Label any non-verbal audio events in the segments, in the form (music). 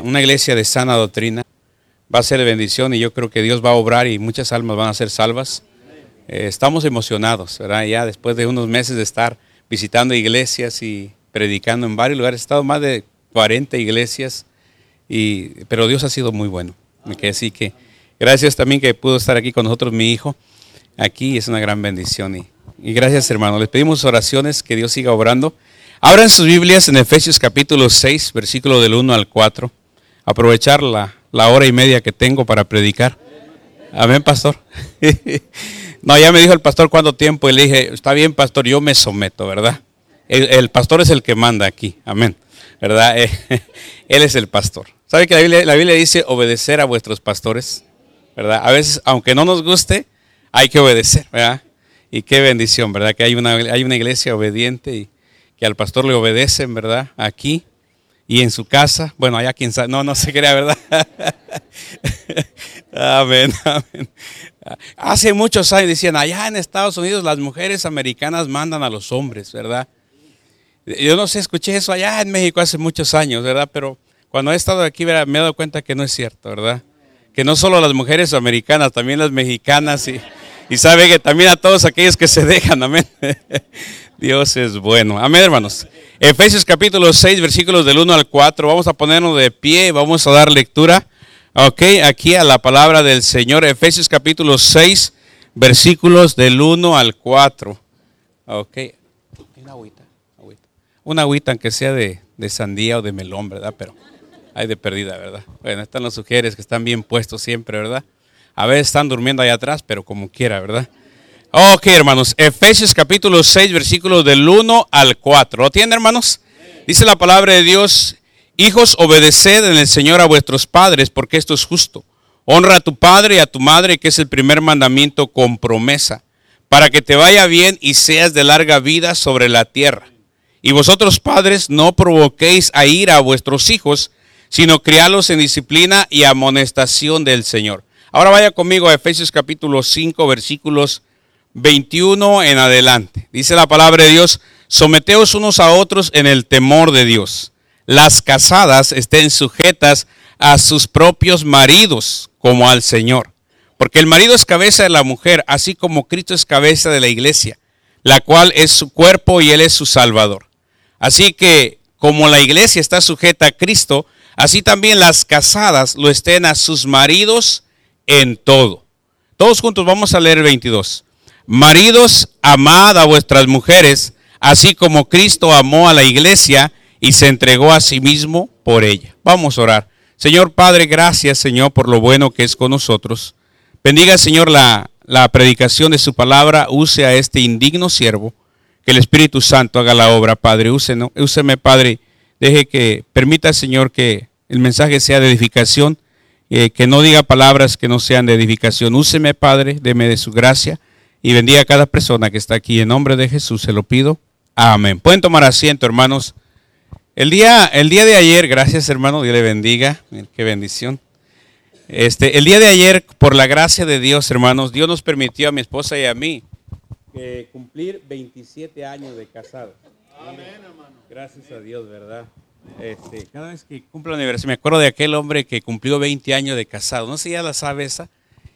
una, iglesia de sana doctrina. Va a ser de bendición y yo creo que Dios va a obrar y muchas almas van a ser salvas. Eh, estamos emocionados, ¿verdad? Ya después de unos meses de estar visitando iglesias y predicando en varios lugares. He estado más de 40 iglesias, y, pero Dios ha sido muy bueno. Así que gracias también que pudo estar aquí con nosotros mi hijo. Aquí es una gran bendición. Y, y gracias hermano. Les pedimos oraciones, que Dios siga obrando. Abran sus Biblias en Efesios capítulo 6, versículo del 1 al 4. Aprovechar la, la hora y media que tengo para predicar. Amén, pastor. (laughs) no, ya me dijo el pastor cuánto tiempo y le dije, está bien, pastor, yo me someto, ¿verdad? El, pastor es el que manda aquí, amén, ¿verdad? (laughs) él es el pastor. ¿Sabe que la Biblia, la Biblia dice obedecer a vuestros pastores? ¿Verdad? A veces, aunque no nos guste, hay que obedecer, ¿verdad? Y qué bendición, ¿verdad? Que hay una, hay una iglesia obediente y que al pastor le obedecen, ¿verdad? Aquí y en su casa. Bueno, allá quien sabe, no, no se crea, ¿verdad? (laughs) amén, amén. Hace muchos años decían, allá en Estados Unidos las mujeres americanas mandan a los hombres, ¿verdad? Yo no sé, escuché eso allá en México hace muchos años, ¿verdad? Pero cuando he estado aquí me he dado cuenta que no es cierto, ¿verdad? Que no solo las mujeres americanas, también las mexicanas y, y sabe que también a todos aquellos que se dejan, amén. Dios es bueno. Amén, hermanos. Efesios capítulo 6, versículos del 1 al 4. Vamos a ponernos de pie, vamos a dar lectura. Ok, aquí a la palabra del Señor. Efesios capítulo 6, versículos del 1 al 4. Ok. Una agüita, agüita. Una agüita, aunque sea de, de sandía o de melón, ¿verdad? Pero hay de perdida, ¿verdad? Bueno, están los sugieres que están bien puestos siempre, ¿verdad? A veces están durmiendo allá atrás, pero como quiera, ¿verdad? Ok, hermanos, Efesios capítulo 6, versículos del 1 al 4. ¿Lo tienen, hermanos? Dice la palabra de Dios, hijos, obedeced en el Señor a vuestros padres, porque esto es justo. Honra a tu padre y a tu madre, que es el primer mandamiento con promesa, para que te vaya bien y seas de larga vida sobre la tierra. Y vosotros padres no provoquéis a ira a vuestros hijos, sino crialos en disciplina y amonestación del Señor. Ahora vaya conmigo a Efesios capítulo 5, versículos 21 en adelante. Dice la palabra de Dios, someteos unos a otros en el temor de Dios. Las casadas estén sujetas a sus propios maridos como al Señor. Porque el marido es cabeza de la mujer, así como Cristo es cabeza de la iglesia, la cual es su cuerpo y Él es su Salvador. Así que como la iglesia está sujeta a Cristo, así también las casadas lo estén a sus maridos en todo. Todos juntos vamos a leer el 22. Maridos, amad a vuestras mujeres, así como Cristo amó a la iglesia y se entregó a sí mismo por ella. Vamos a orar. Señor Padre, gracias Señor por lo bueno que es con nosotros. Bendiga Señor la, la predicación de su palabra, use a este indigno siervo, que el Espíritu Santo haga la obra, Padre. Úseme, úseme Padre, deje que permita Señor que el mensaje sea de edificación, eh, que no diga palabras que no sean de edificación. Úseme Padre, deme de su gracia y bendiga a cada persona que está aquí. En nombre de Jesús se lo pido. Amén. Pueden tomar asiento, hermanos. El día, el día de ayer, gracias hermano, Dios le bendiga. Qué bendición. Este, el día de ayer, por la gracia de Dios, hermanos, Dios nos permitió a mi esposa y a mí eh, cumplir 27 años de casado. Amén, hermano. Gracias a Dios, ¿verdad? Este, cada vez que cumplo aniversario, me acuerdo de aquel hombre que cumplió 20 años de casado. No sé, ya la sabe esa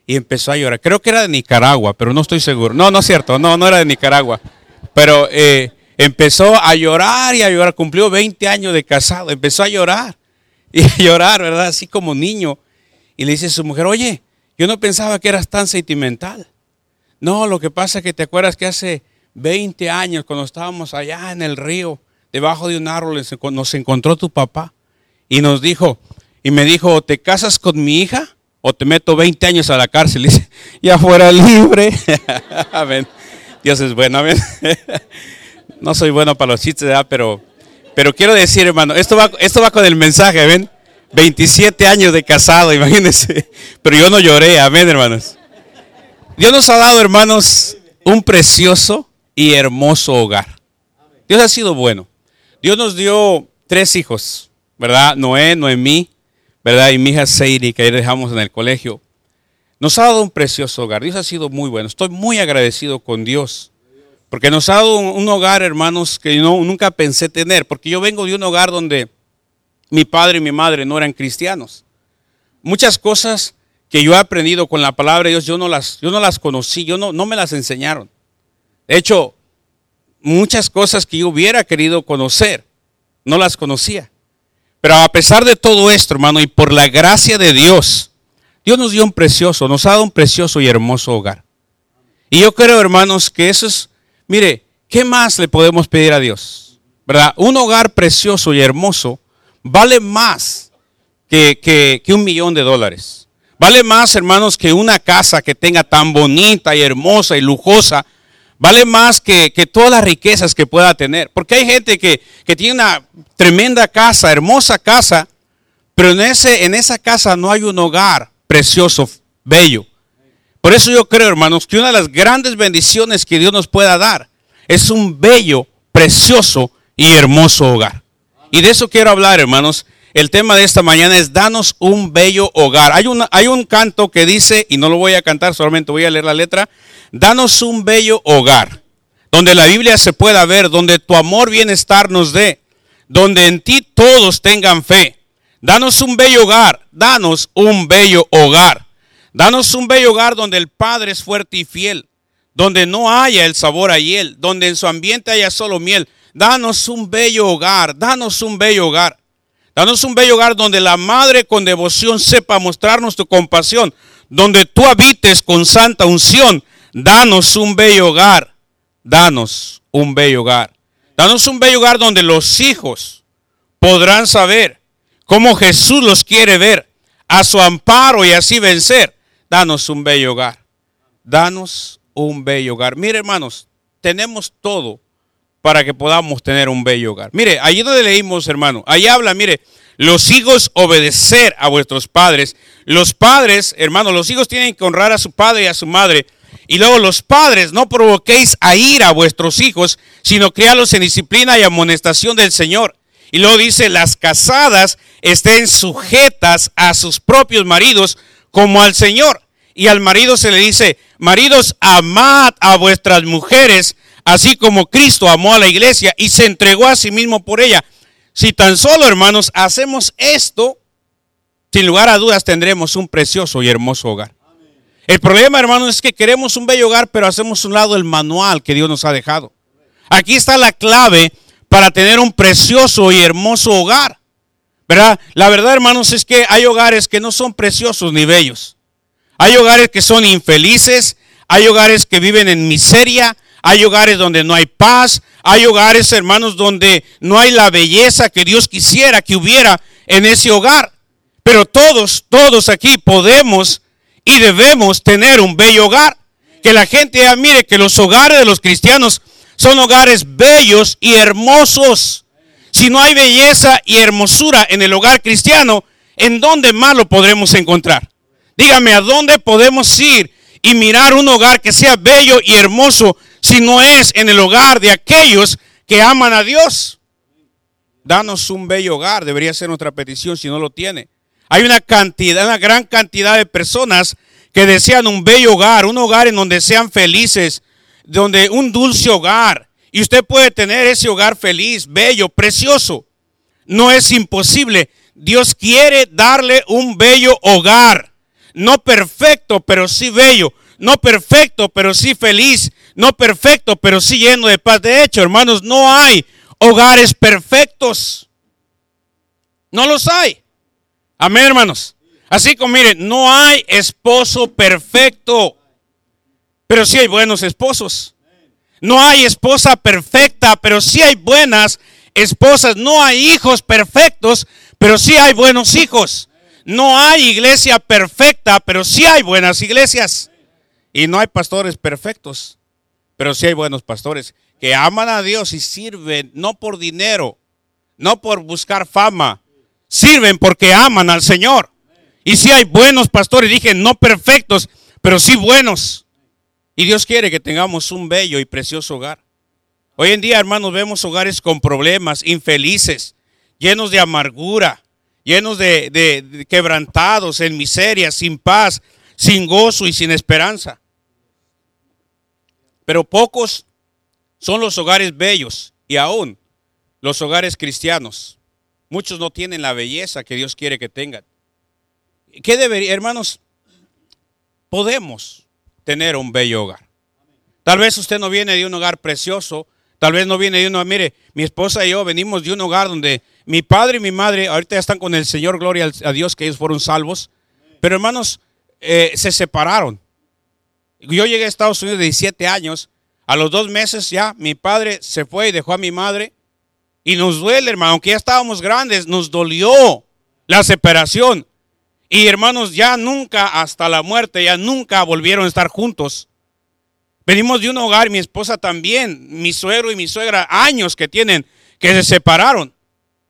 y empezó a llorar. Creo que era de Nicaragua, pero no estoy seguro. No, no es cierto, no, no era de Nicaragua. Pero eh, empezó a llorar y a llorar. Cumplió 20 años de casado, empezó a llorar y a llorar, ¿verdad? Así como niño. Y le dice a su mujer, oye, yo no pensaba que eras tan sentimental. No, lo que pasa es que te acuerdas que hace 20 años, cuando estábamos allá en el río, debajo de un árbol, nos encontró tu papá y nos dijo, y me dijo, ¿te casas con mi hija? O te meto 20 años a la cárcel. Y dice, ya fuera libre. (laughs) amén. Dios es bueno, amén. (laughs) no soy bueno para los chistes, pero, pero quiero decir, hermano, esto va, esto va con el mensaje, ven. 27 años de casado, (laughs) imagínense. Pero yo no lloré, amén, hermanos. Dios nos ha dado, hermanos, un precioso y hermoso hogar. Dios ha sido bueno. Dios nos dio tres hijos, ¿verdad? Noé, Noemí ¿verdad? Y mi hija Seiri, que ahí dejamos en el colegio, nos ha dado un precioso hogar. Dios ha sido muy bueno. Estoy muy agradecido con Dios. Porque nos ha dado un, hogar, hermanos, que yo nunca pensé tener. Porque yo vengo de un hogar donde mi padre y mi madre no eran cristianos. Muchas cosas que yo he aprendido con la palabra de Dios, yo no las, yo no las conocí, yo no, no me las enseñaron. De hecho, muchas cosas que yo hubiera querido conocer, no las conocía. Pero a pesar de todo esto, hermano, y por la gracia de Dios, Dios nos dio un precioso, nos ha dado un precioso y hermoso hogar. Y yo creo, hermanos, que eso es, mire, ¿qué más le podemos pedir a Dios? ¿Verdad? Un hogar precioso y hermoso vale más que, que un millón de dólares. Vale más, hermanos, que una casa que tenga tan bonita y hermosa y lujosa. Vale más que, todas las riquezas que pueda tener. Porque hay gente que, tiene una tremenda casa, hermosa casa, pero en, ese, en esa casa no hay un hogar precioso, bello. Por eso yo creo, hermanos, que una de las grandes bendiciones que Dios nos pueda dar es un bello, precioso y hermoso hogar. Y de eso quiero hablar, hermanos. El tema de esta mañana es danos un bello hogar. Hay, hay un canto que dice, y no lo voy a cantar, solamente voy a leer la letra, danos un bello hogar, donde la Biblia se pueda ver, donde tu amor bienestar nos dé, donde en ti todos tengan fe. Danos un bello hogar, danos un bello hogar. Danos un bello hogar donde el Padre es fuerte y fiel, donde no haya el sabor a hiel, donde en su ambiente haya solo miel. Danos un bello hogar, danos un bello hogar. Danos un bello hogar donde la madre con devoción sepa mostrarnos tu compasión, donde tú habites con santa unción. Danos un bello hogar, danos un bello hogar. Danos un bello hogar donde los hijos podrán saber cómo Jesús los quiere ver a su amparo y así vencer. Danos un bello hogar. Danos un bello hogar. Mire, hermanos, tenemos todo para que podamos tener un bello hogar. Mire, allí donde leímos, hermano, ahí habla, mire, los hijos obedecer a vuestros padres. Los padres, hermano, los hijos tienen que honrar a su padre y a su madre. Y luego los padres, no provoquéis a ir a vuestros hijos, sino criarlos en disciplina y amonestación del Señor. Y luego dice, las casadas estén sujetas a sus propios maridos como al Señor. Y al marido se le dice, maridos, amad a vuestras mujeres así como Cristo amó a la iglesia y se entregó a sí mismo por ella. Si tan solo, hermanos, hacemos esto, sin lugar a dudas tendremos un precioso y hermoso hogar. El problema, hermanos, es que queremos un bello hogar, pero hacemos un lado el manual que Dios nos ha dejado. Aquí está la clave para tener un precioso y hermoso hogar. ¿Verdad? La verdad, hermanos, es que hay hogares que no son preciosos ni bellos. Hay hogares que son infelices, hay hogares que viven en miseria, hay hogares donde no hay paz. Hay hogares, hermanos, donde no hay la belleza que Dios quisiera que hubiera en ese hogar. Pero todos, todos aquí podemos y debemos tener un bello hogar. Que la gente admire que los hogares de los cristianos son hogares bellos y hermosos. Si no hay belleza y hermosura en el hogar cristiano, ¿en dónde más lo podremos encontrar? Dígame, ¿a dónde podemos ir y mirar un hogar que sea bello y hermoso si no es en el hogar de aquellos que aman a Dios? Danos un bello hogar, debería ser nuestra petición si no lo tiene. Hay una cantidad, una gran cantidad de personas que desean un bello hogar, un hogar en donde sean felices, donde un dulce hogar. Y usted puede tener ese hogar feliz, bello, precioso. No es imposible. Dios quiere darle un bello hogar. No perfecto, pero sí bello. No perfecto, pero sí feliz. No perfecto, pero sí lleno de paz. De hecho, hermanos, no hay hogares perfectos. No los hay. Amén, hermanos. Así como miren, no hay esposo perfecto, pero sí hay buenos esposos. No hay esposa perfecta, pero sí hay buenas esposas. No hay hijos perfectos, pero sí hay buenos hijos. No hay iglesia perfecta, pero sí hay buenas iglesias. Y no hay pastores perfectos, pero sí hay buenos pastores que aman a Dios y sirven no por dinero, no por buscar fama, sirven porque aman al Señor. Y si hay buenos pastores, dije no perfectos, pero sí buenos. Y Dios quiere que tengamos un bello y precioso hogar. Hoy en día, hermanos, vemos hogares con problemas, infelices, llenos de amargura, llenos de, de quebrantados, en miseria, sin paz, sin gozo y sin esperanza. Pero pocos son los hogares bellos y aún los hogares cristianos. Muchos no tienen la belleza que Dios quiere que tengan. ¿Qué debería, hermanos? Podemos tener un bello hogar. Tal vez usted no viene de un hogar precioso, tal vez no viene de uno, mire, mi esposa y yo venimos de un hogar donde mi padre y mi madre ahorita ya están con el Señor, gloria a Dios que ellos fueron salvos, pero hermanos, eh, se separaron. Yo llegué a Estados Unidos de 17 años, a los dos meses ya mi padre se fue y dejó a mi madre, y nos duele, hermano, aunque ya estábamos grandes, nos dolió la separación. Y hermanos, ya nunca, hasta la muerte, ya nunca volvieron a estar juntos. Venimos de un hogar, mi esposa también, mi suegro y mi suegra, años que tienen, que se separaron.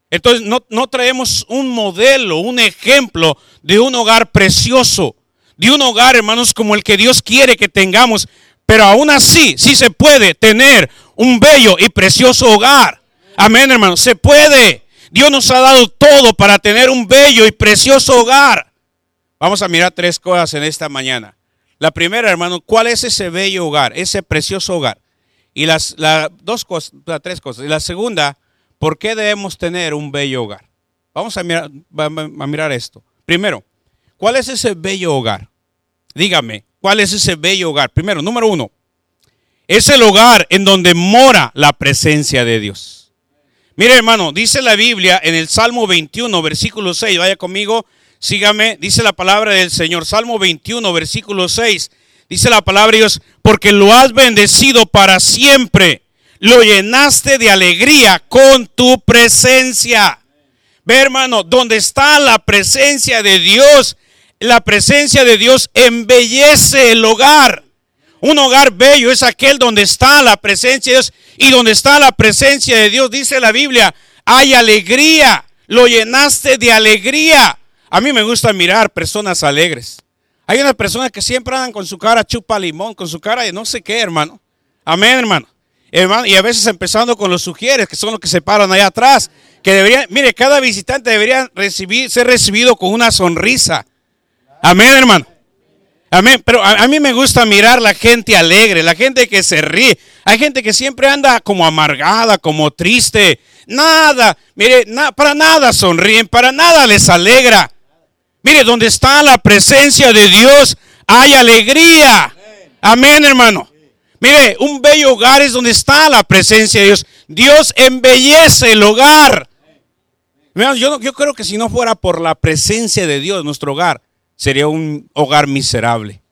Entonces no, no traemos un modelo, un ejemplo de un hogar precioso, de un hogar, hermanos, como el que Dios quiere que tengamos. Pero aún así, sí se puede tener un bello y precioso hogar. Amén, hermanos, se puede. Dios nos ha dado todo para tener un bello y precioso hogar. Vamos a mirar tres cosas en esta mañana. La primera, hermano, ¿cuál es ese bello hogar, ese precioso hogar? Y las, dos cosas, las tres cosas. Y la segunda, ¿por qué debemos tener un bello hogar? Vamos a mirar, a mirar esto. Primero, ¿cuál es ese bello hogar? Dígame, ¿cuál es ese bello hogar? Primero, número uno, es el hogar en donde mora la presencia de Dios. Mire, hermano, dice la Biblia en el Salmo 21, versículo 6, vaya conmigo, sígame, dice la palabra del Señor, Salmo 21, versículo 6, dice la palabra de Dios, porque lo has bendecido para siempre, lo llenaste de alegría con tu presencia. Ve, hermano, donde está la presencia de Dios, la presencia de Dios embellece el hogar. Un hogar bello es aquel donde está la presencia de Dios. Y donde está la presencia de Dios, dice la Biblia, hay alegría. Lo llenaste de alegría. A mí me gusta mirar personas alegres. Hay una persona que siempre andan con su cara chupa limón, con su cara de no sé qué, hermano. Amén, hermano. hermano. Y a veces empezando con los sugieres, que son los que se paran allá atrás. Que deberían, mire, cada visitante debería recibir, ser recibido con una sonrisa. Amén, hermano. Amén. Pero a, mí me gusta mirar la gente alegre, la gente que se ríe. Hay gente que siempre anda como amargada, como triste. Nada, mire, para nada sonríen, para nada les alegra. Mire, donde está la presencia de Dios, hay alegría. Amén, hermano. Mire, un bello hogar es donde está la presencia de Dios. Dios embellece el hogar. Yo, yo creo que si no fuera por la presencia de Dios, nuestro hogar sería un hogar miserable,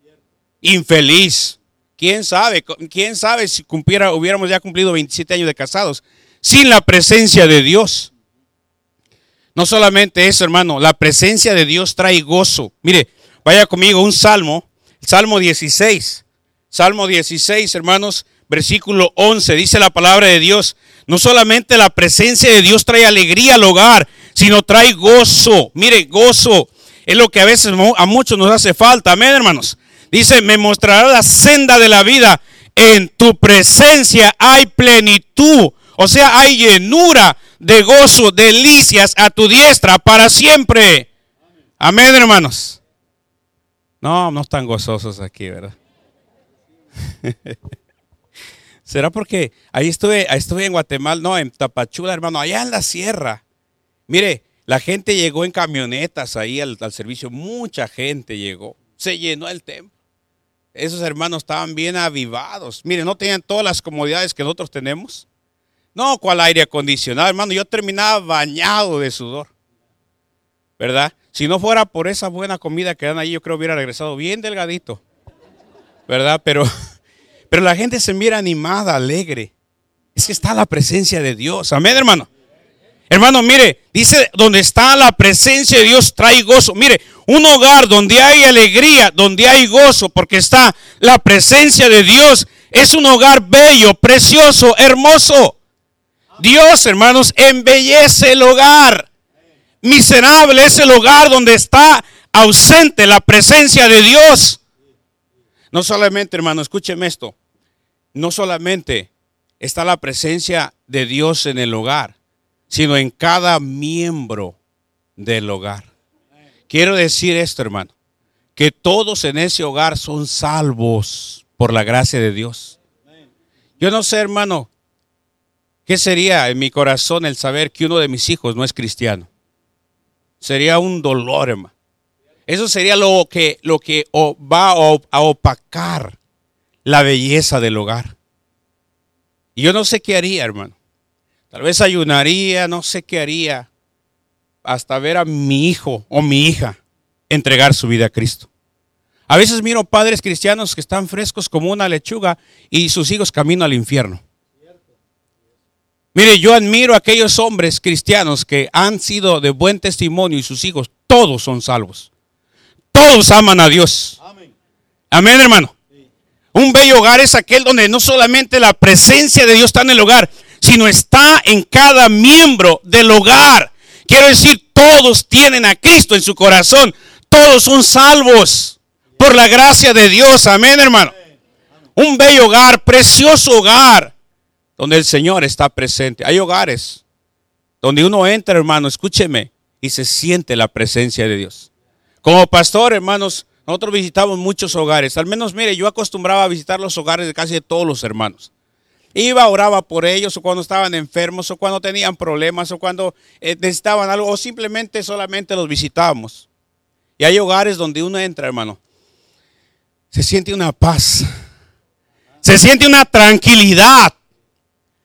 infeliz. ¿Quién sabe? ¿Quién sabe si hubiéramos ya cumplido 27 años de casados sin la presencia de Dios? No solamente eso, hermano, la presencia de Dios trae gozo. Mire, vaya conmigo un salmo, Salmo 16. Salmo 16, hermanos, versículo 11, dice la palabra de Dios. No solamente la presencia de Dios trae alegría al hogar, sino trae gozo. Mire, gozo. Es lo que a veces a muchos nos hace falta. Amén, hermanos. Dice, me mostrará la senda de la vida. En tu presencia hay plenitud. O sea, hay llenura de gozo, delicias a tu diestra para siempre. Amén, hermanos. No, no están gozosos aquí, ¿verdad? (laughs) ¿Será porque ahí estuve, ahí estuve en Guatemala, no, en Tapachula, hermano, allá en la sierra? Mire, la gente llegó en camionetas ahí al, servicio, mucha gente llegó, se llenó el templo. Esos hermanos estaban bien avivados. Mire, no tenían todas las comodidades que nosotros tenemos. No, cual aire acondicionado, hermano. Yo terminaba bañado de sudor. ¿Verdad? Si no fuera por esa buena comida que dan ahí, yo creo que hubiera regresado bien delgadito. ¿Verdad? Pero, (laughs) pero la gente se mira animada, alegre. Es que está la presencia de Dios. Amén, hermano. Hermano, mire, dice, donde está la presencia de Dios trae gozo. Mire, un hogar donde hay alegría, donde hay gozo, porque está la presencia de Dios, es un hogar bello, precioso, hermoso. Dios, hermanos, embellece el hogar. Miserable es el hogar donde está ausente la presencia de Dios. No solamente, hermano, escúcheme esto. No solamente está la presencia de Dios en el hogar sino en cada miembro del hogar. Quiero decir esto, hermano, que todos en ese hogar son salvos por la gracia de Dios. Yo no sé, hermano, ¿Qué sería en mi corazón el saber que uno de mis hijos no es cristiano? Sería un dolor, hermano. Eso sería lo que, lo que va a opacar la belleza del hogar. Y yo no sé qué haría, hermano. Tal vez ayunaría, no sé qué haría, hasta ver a mi hijo o mi hija entregar su vida a Cristo. A veces miro padres cristianos que están frescos como una lechuga y sus hijos caminan al infierno. Mire, yo admiro a aquellos hombres cristianos que han sido de buen testimonio y sus hijos, todos son salvos. Todos aman a Dios. Amén, hermano. Un bello hogar es aquel donde no solamente la presencia de Dios está en el hogar, sino está en cada miembro del hogar. Quiero decir, todos tienen a Cristo en su corazón. Todos son salvos por la gracia de Dios. Amén, hermano. Un bello hogar, precioso hogar, donde el Señor está presente. Hay hogares donde uno entra, hermano, escúcheme, y se siente la presencia de Dios. Como pastor, hermanos, nosotros visitamos muchos hogares. Al menos, mire, yo acostumbraba a visitar los hogares de casi todos los hermanos. Iba, oraba por ellos, o cuando estaban enfermos, o cuando tenían problemas, o cuando eh, necesitaban algo, o simplemente solamente los visitábamos. Y hay hogares donde uno entra, hermano. Se siente una paz. Se siente una tranquilidad.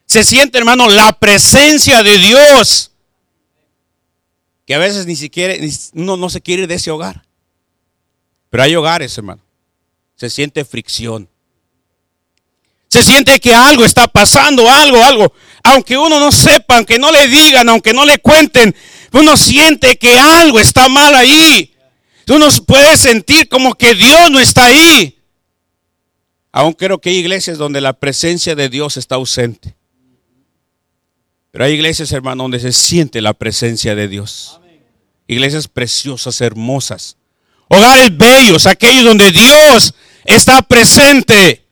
Se siente, hermano, la presencia de Dios que a veces ni siquiera uno no se quiere ir de ese hogar. Pero hay hogares, hermano. Se siente fricción. Se siente que algo está pasando, algo, algo. Aunque uno no sepa, aunque no le digan, aunque no le cuenten, uno siente que algo está mal ahí. Uno puede sentir como que Dios no está ahí. Aún creo que hay iglesias donde la presencia de Dios está ausente. Pero hay iglesias, hermano, donde se siente la presencia de Dios. Iglesias preciosas, hermosas. Hogares bellos, aquellos donde Dios está presente.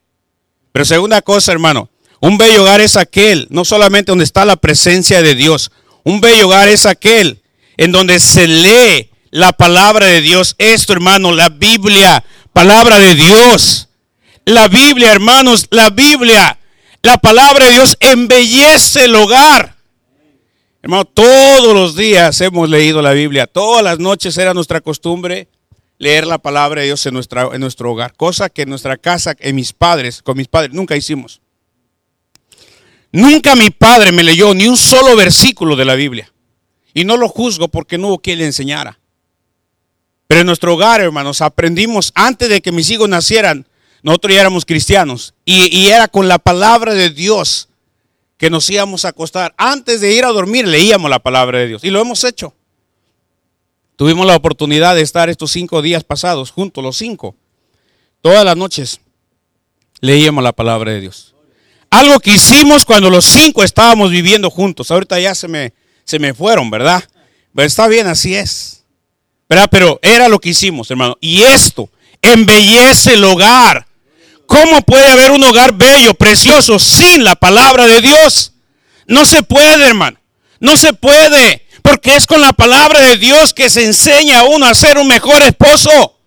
Pero segunda cosa, hermano, un bello hogar es aquel, no solamente donde está la presencia de Dios, un bello hogar es aquel en donde se lee la palabra de Dios. Esto, hermano, la Biblia, palabra de Dios. La Biblia, hermanos, la Biblia la palabra de Dios embellece el hogar. Hermano, todos los días hemos leído la Biblia. Todas las noches era nuestra costumbre leer la palabra de Dios en, nuestra, en nuestro hogar. Cosa que en nuestra casa, en mis padres, con mis padres, nunca hicimos. Nunca mi padre me leyó ni un solo versículo de la Biblia. Y no lo juzgo porque no hubo quien le enseñara. Pero en nuestro hogar, hermanos, aprendimos antes de que mis hijos nacieran nosotros ya éramos cristianos y, era con la palabra de Dios que nos íbamos a acostar. Antes de ir a dormir leíamos la palabra de Dios y lo hemos hecho. Tuvimos la oportunidad de estar estos cinco días pasados juntos, los cinco. Todas las noches leíamos la palabra de Dios. Algo que hicimos cuando los cinco estábamos viviendo juntos. Ahorita ya se me, se me fueron, ¿verdad? Pero está bien, así es. ¿Verdad? Pero era lo que hicimos, hermano. Y esto embellece el hogar. ¿Cómo puede haber un hogar bello, precioso, sin la palabra de Dios? No se puede, hermano. No se puede. Porque es con la palabra de Dios que se enseña a uno a ser un mejor esposo.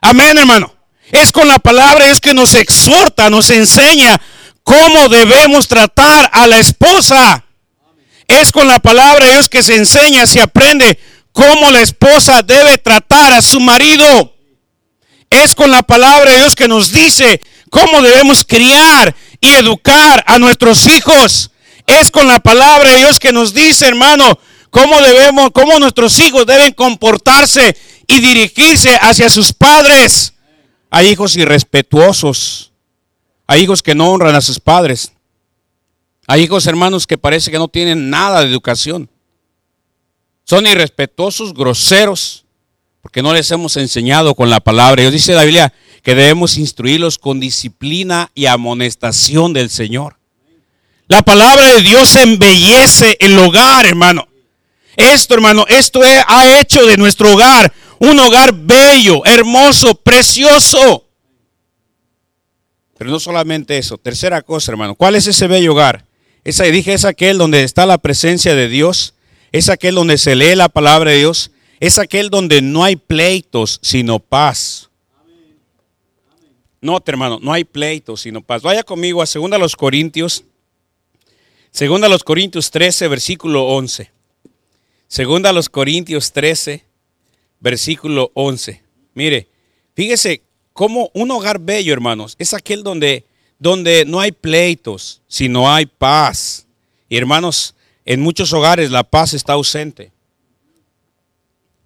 Amén, hermano. Es con la palabra Dios que nos exhorta, nos enseña cómo debemos tratar a la esposa. Es con la palabra de Dios que se enseña, se aprende cómo la esposa debe tratar a su marido. Es con la palabra de Dios que nos dice cómo debemos criar y educar a nuestros hijos. Es con la palabra de Dios que nos dice, hermano, cómo debemos, cómo nuestros hijos deben comportarse y dirigirse hacia sus padres. Hay hijos irrespetuosos. Hay hijos que no honran a sus padres. Hay hijos, hermanos, que parece que no tienen nada de educación. Son irrespetuosos, groseros porque no les hemos enseñado con la palabra. Dios dice la Biblia que debemos instruirlos con disciplina y amonestación del Señor. La palabra de Dios embellece el hogar, hermano. Esto, hermano, esto ha hecho de nuestro hogar un hogar bello, hermoso, precioso. Pero no solamente eso. Tercera cosa, hermano. ¿Cuál es ese bello hogar? Esa, dije, es aquel donde está la presencia de Dios. Es aquel donde se lee la palabra de Dios es aquel donde no hay pleitos, sino paz. No, hermano, no hay pleitos, sino paz. Vaya conmigo a 2 los Corintios. Segunda a los Corintios 13, versículo 11. Segunda a los Corintios 13, versículo 11. Mire, fíjese cómo un hogar bello, hermanos, es aquel donde, donde no hay pleitos, sino hay paz. Y hermanos, en muchos hogares la paz está ausente.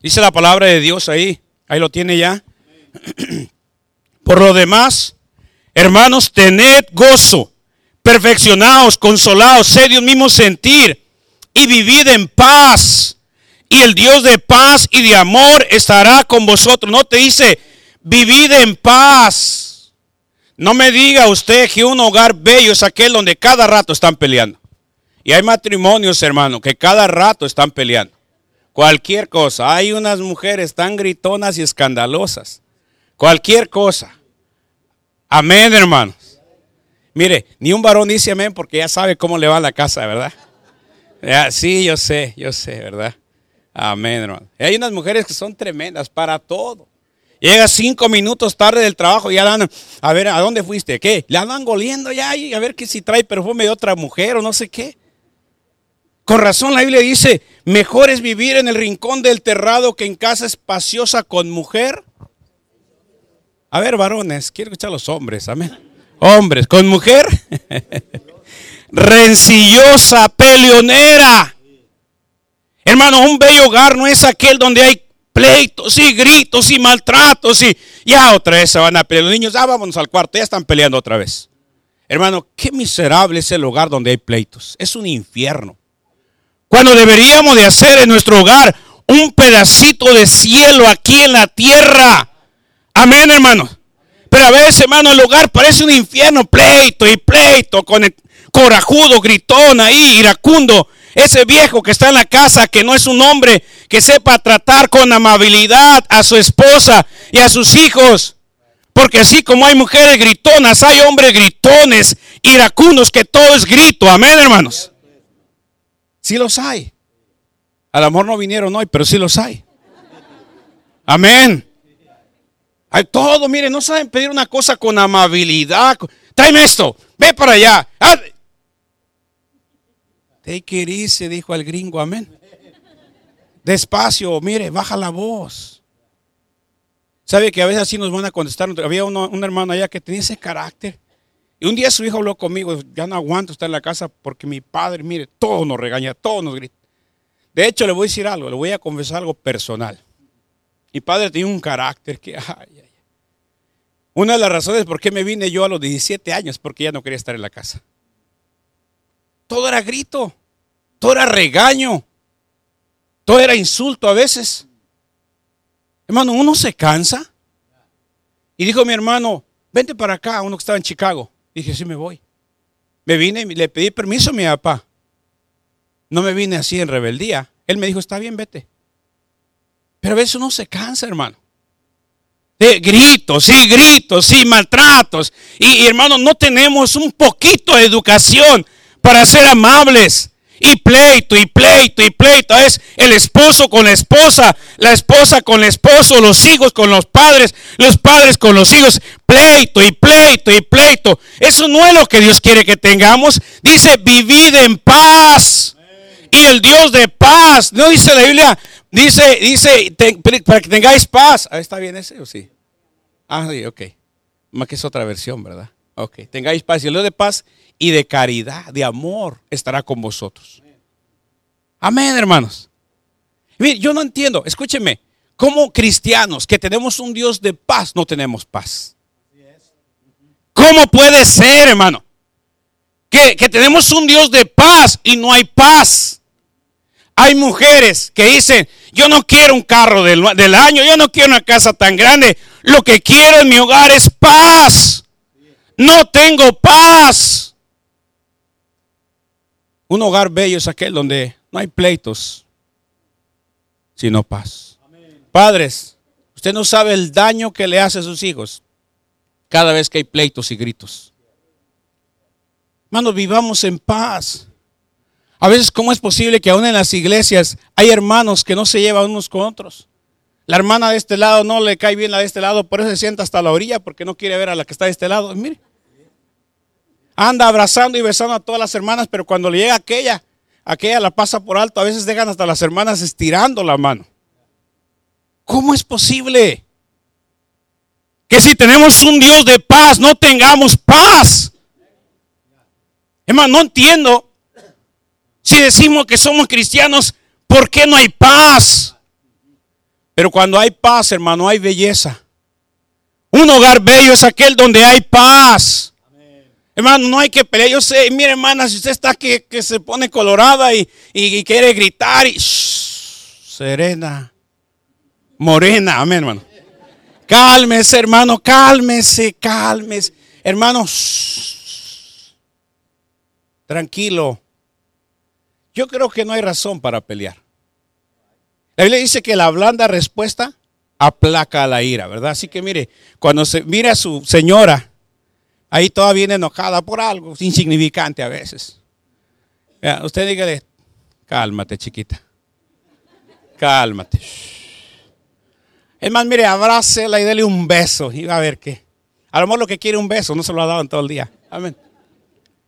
Dice la palabra de Dios ahí, ahí lo tiene ya. (clears throat) Por lo demás, hermanos, tened gozo, perfeccionados, consolados, sed de mismo sentir y vivid en paz. Y el Dios de paz y de amor estará con vosotros. No te dice, vivid en paz. No me diga usted que un hogar bello es aquel donde cada rato están peleando. Y hay matrimonios, hermano, que cada rato están peleando. Cualquier cosa. Hay unas mujeres tan gritonas y escandalosas. Cualquier cosa. Amén, hermanos. Mire, ni un varón dice amén porque ya sabe cómo le va a la casa, ¿verdad? Sí, yo sé, yo sé, ¿verdad? Amén, hermano. hay unas mujeres que son tremendas para todo. Llega cinco minutos tarde del trabajo y ya andan, a ver, ¿a dónde fuiste? ¿Qué? Le andan goliendo ya y a ver que si trae perfume de otra mujer o no sé qué. Con razón la Biblia dice, mejor es vivir en el rincón del terrado que en casa espaciosa con mujer. A ver, varones, quiero escuchar a los hombres, amén. Hombres, con mujer. (laughs) Rencillosa, peleonera. Hermano, un bello hogar no es aquel donde hay pleitos y gritos y maltratos y ya otra vez se van a pelear. Los niños, ya vámonos al cuarto, ya están peleando otra vez. Hermano, qué miserable es el hogar donde hay pleitos. Es un infierno. Cuando deberíamos de hacer en nuestro hogar un pedacito de cielo aquí en la tierra. Amén, hermano. Pero a veces, hermano, el hogar parece un infierno, pleito y pleito, con el corajudo, gritón ahí, iracundo. Ese viejo que está en la casa, que no es un hombre que sepa tratar con amabilidad a su esposa y a sus hijos. Porque así como hay mujeres gritonas, hay hombres gritones, iracundos, que todo es grito. Amén, hermanos. Sí los hay. A lo mejor no vinieron hoy, pero sí los hay. Amén. Hay todo, miren, no saben pedir una cosa con amabilidad. Tráeme esto, ve para allá. Ah, It easy, dijo el gringo, amén. Despacio, mire, baja la voz. ¿Sabe que a veces así nos van a contestar? Había un hermano allá que tenía ese carácter. Y un día su hijo habló conmigo, ya no aguanto estar en la casa porque mi padre, mire, todo nos regaña, todo nos grita. De hecho, le voy a decir algo, le voy a confesar algo personal. Mi padre tenía un carácter que, ay, ay. Una de las razones por qué me vine yo a los 17 años, porque ya no quería estar en la casa. Todo era grito, todo era regaño, todo era insulto a veces. Hermano, uno se cansa. Y dijo mi hermano, vente para acá, uno que estaba en Chicago. Dije, sí me voy. Me vine y le pedí permiso a mi papá. No me vine así en rebeldía. Él me dijo, está bien, vete. Pero a veces uno se cansa, hermano. De gritos, sí, gritos, sí, maltratos. Y, y hermano, no tenemos un poquito de educación para ser amables. Y pleito, y pleito, y pleito. Es el esposo con la esposa, la esposa con el esposo, los hijos con los padres, los padres con los hijos. Pleito, y pleito, y pleito. Eso no es lo que Dios quiere que tengamos. Dice, vivid en paz. Y el Dios de paz. No dice la Biblia, dice, dice, para que tengáis paz. Ah, ¿Está bien ese o sí? Ah, sí, ok. Más que es otra versión, ¿verdad? Ok. Tengáis paz. Y el Dios de paz y de caridad, de amor, estará con vosotros. Amén, hermanos. Mire, yo no entiendo, escúcheme, como cristianos que tenemos un Dios de paz, no tenemos paz. ¿Cómo puede ser, hermano? Que, que tenemos un Dios de paz y no hay paz. Hay mujeres que dicen, yo no quiero un carro del, del, año, yo no quiero una casa tan grande, lo que quiero en mi hogar es paz. No tengo paz. Un hogar bello es aquel donde no hay pleitos, sino paz. Padres, usted no sabe el daño que le hace a sus hijos cada vez que hay pleitos y gritos. Hermanos, vivamos en paz. A veces, ¿cómo es posible que aún en las iglesias hay hermanos que no se llevan unos con otros? La hermana de este lado no le cae bien la de este lado, por eso se sienta hasta la orilla porque no quiere ver a la que está de este lado. Mire. Anda abrazando y besando a todas las hermanas, pero cuando le llega aquella, aquella la pasa por alto. A veces dejan hasta las hermanas estirando la mano. ¿Cómo es posible? Que si tenemos un Dios de paz, no tengamos paz. Hermano, no entiendo. Si decimos que somos cristianos, ¿por qué no hay paz? Pero cuando hay paz, hermano, hay belleza. Un hogar bello es aquel donde hay paz. Hermano, no hay que pelear. Yo sé, mire, hermana, si usted está que, se pone colorada y, quiere gritar y serena, morena, amén, hermano. Cálmese, hermano, cálmese, cálmese. Hermano, tranquilo. Yo creo que no hay razón para pelear. La Biblia dice que la blanda respuesta aplaca la ira, ¿verdad? Así que mire, cuando se mire a su señora, ahí toda viene enojada por algo insignificante a veces. usted dígale, cálmate, chiquita. Cálmate. Es más, mire, abrácela y dele un beso y va a ver qué. A lo mejor lo que quiere un beso, no se lo ha dado en todo el día. Amén.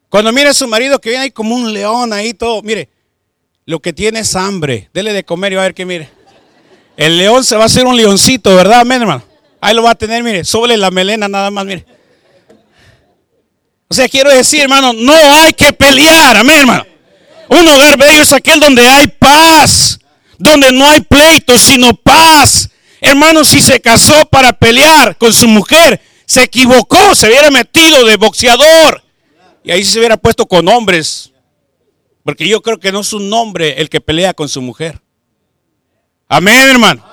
Cuando mire a su marido que viene ahí como un león ahí todo, mire, lo que tiene es hambre. Dele de comer y va a ver que mire. El león se va a hacer un leoncito, ¿verdad? Amén, hermano. Ahí lo va a tener, mire, sobre la melena nada más, mire. O sea, quiero decir, hermano, no hay que pelear, amén, hermano. Un hogar bello es aquel donde hay paz, donde no hay pleito, sino paz. Hermano, si se casó para pelear con su mujer, se equivocó, se hubiera metido de boxeador. Y ahí se hubiera puesto con hombres porque yo creo que no es un hombre el que pelea con su mujer. Amén, hermano.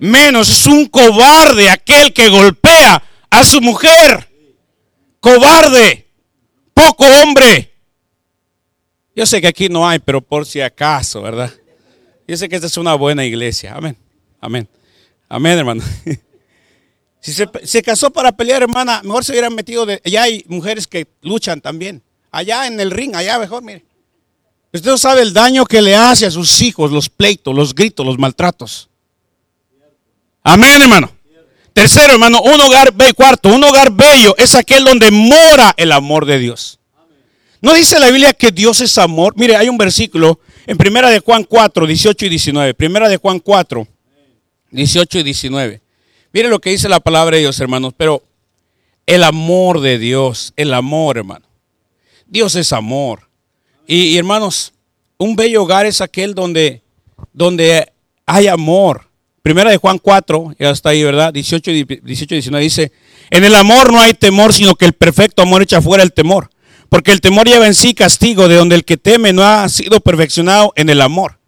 Menos es un cobarde aquel que golpea a su mujer. Cobarde. Poco hombre. Yo sé que aquí no hay, pero por si acaso, ¿verdad? Yo sé que esta es una buena iglesia. Amén. Amén. Amén, hermano. (laughs) Si se, casó para pelear, hermana, mejor se hubieran metido de... Allá hay mujeres que luchan también. Allá en el ring, allá mejor, mire. Usted no sabe el daño que le hace a sus hijos, los pleitos, los gritos, los maltratos. Amén, hermano. Tercero, hermano, un hogar bello. Cuarto, un hogar bello es aquel donde mora el amor de Dios. ¿No dice la Biblia que Dios es amor? Mire, hay un versículo en Primera de Juan 4, 18 y 19. Primera de Juan 4, 18 y 19. Mire lo que dice la palabra de Dios, hermanos. Pero el amor de Dios, el amor, hermano. Dios es amor. Y, hermanos, un bello hogar es aquel donde, donde hay amor. Primera de Juan 4, ya está ahí, ¿verdad? 18 y 18 19 dice, en el amor no hay temor, sino que el perfecto amor echa fuera el temor. Porque el temor lleva en sí castigo, de donde el que teme no ha sido perfeccionado en el amor.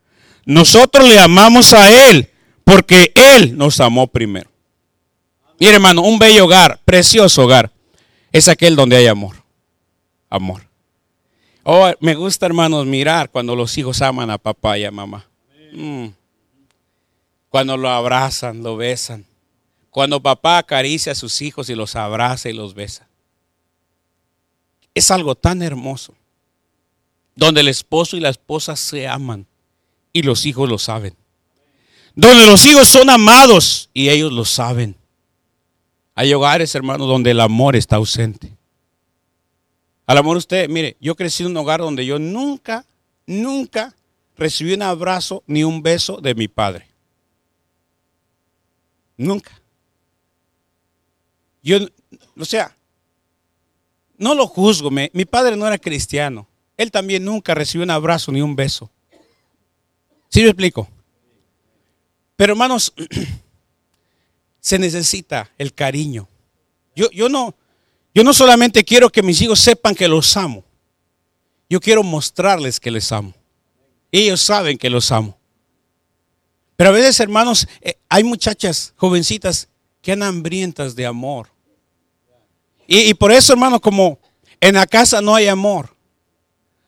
Nosotros le amamos a Él, porque Él nos amó primero. Mire hermano, un bello hogar, precioso hogar, es aquel donde hay amor. Amor. Oh, me gusta, hermanos, mirar cuando los hijos aman a papá y a mamá. Mm. Cuando lo abrazan, lo besan. Cuando papá acaricia a sus hijos y los abraza y los besa. Es algo tan hermoso. Donde el esposo y la esposa se aman y los hijos lo saben. Donde los hijos son amados y ellos lo saben. Hay hogares, hermanos, donde el amor está ausente. Al amor usted, mire, yo crecí en un hogar donde yo nunca, nunca recibí un abrazo ni un beso de mi padre. Nunca. Yo, o sea, no lo juzgo, mi padre no era cristiano. Él también nunca recibió un abrazo ni un beso. ¿Sí me explico? Pero hermanos, (clears throat) se necesita el cariño. Yo, yo no, yo no solamente quiero que mis hijos sepan que los amo, yo quiero mostrarles que les amo. Ellos saben que los amo. Pero a veces, hermanos, eh, hay muchachas jovencitas que andan hambrientas de amor. Y, por eso, hermanos, como en la casa no hay amor,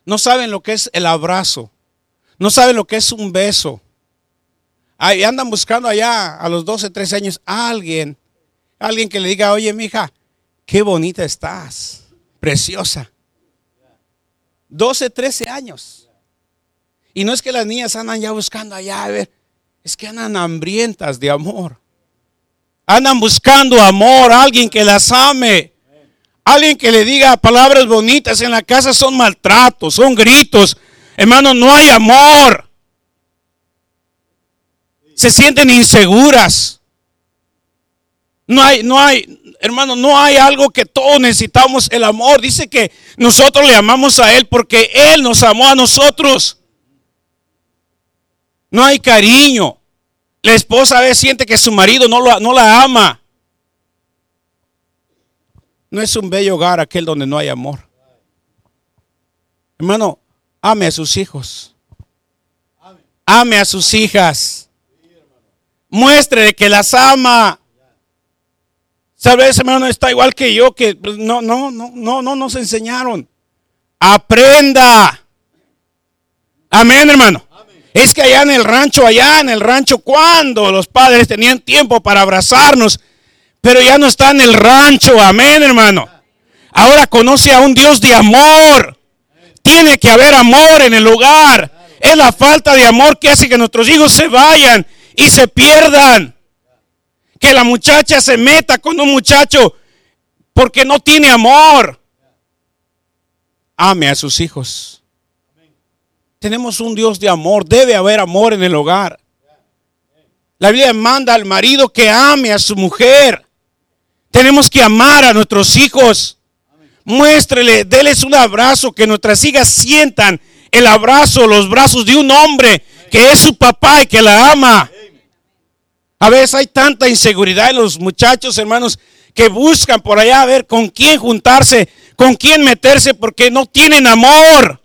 no saben lo que es el abrazo, no saben lo que es un beso. Ahí andan buscando allá a los 12, 13 años a alguien, alguien que le diga, oye, mija, qué bonita estás, preciosa. 12, 13 años. Y no es que las niñas andan ya buscando allá, a ver, es que andan hambrientas de amor. Andan buscando amor, alguien que las ame, Alguien que le diga palabras bonitas en la casa son maltratos, son gritos. Hermano, no hay amor. Se sienten inseguras. No hay, no hay, hermano, no hay algo que todos necesitamos, el amor. Dice que nosotros le amamos a Él porque Él nos amó a nosotros. No hay cariño. La esposa a veces siente que su marido no, lo, no la ama. No es un bello hogar aquel donde no hay amor. Hermano, ame a sus hijos. Ame a sus hijas. Muestre que las ama. Sabes, hermano, está igual que yo, que no, no, no, no, no nos enseñaron. Aprenda. Amén, hermano. Es que allá en el rancho, allá en el rancho, cuando los padres tenían tiempo para abrazarnos, pero ya no está en el rancho, amén hermano. Ahora conoce a un Dios de amor. Tiene que haber amor en el hogar. Es la falta de amor que hace que nuestros hijos se vayan y se pierdan. Que la muchacha se meta con un muchacho porque no tiene amor. Ame a sus hijos. Tenemos un Dios de amor. Debe haber amor en el hogar. La Biblia manda al marido que ame a su mujer. Tenemos que amar a nuestros hijos. Muéstrele, déles un abrazo, que nuestras hijas sientan el abrazo, los brazos de un hombre que es su papá y que la ama. A veces hay tanta inseguridad en los muchachos, hermanos, que buscan por allá a ver con quién juntarse, con quién meterse, porque no tienen amor.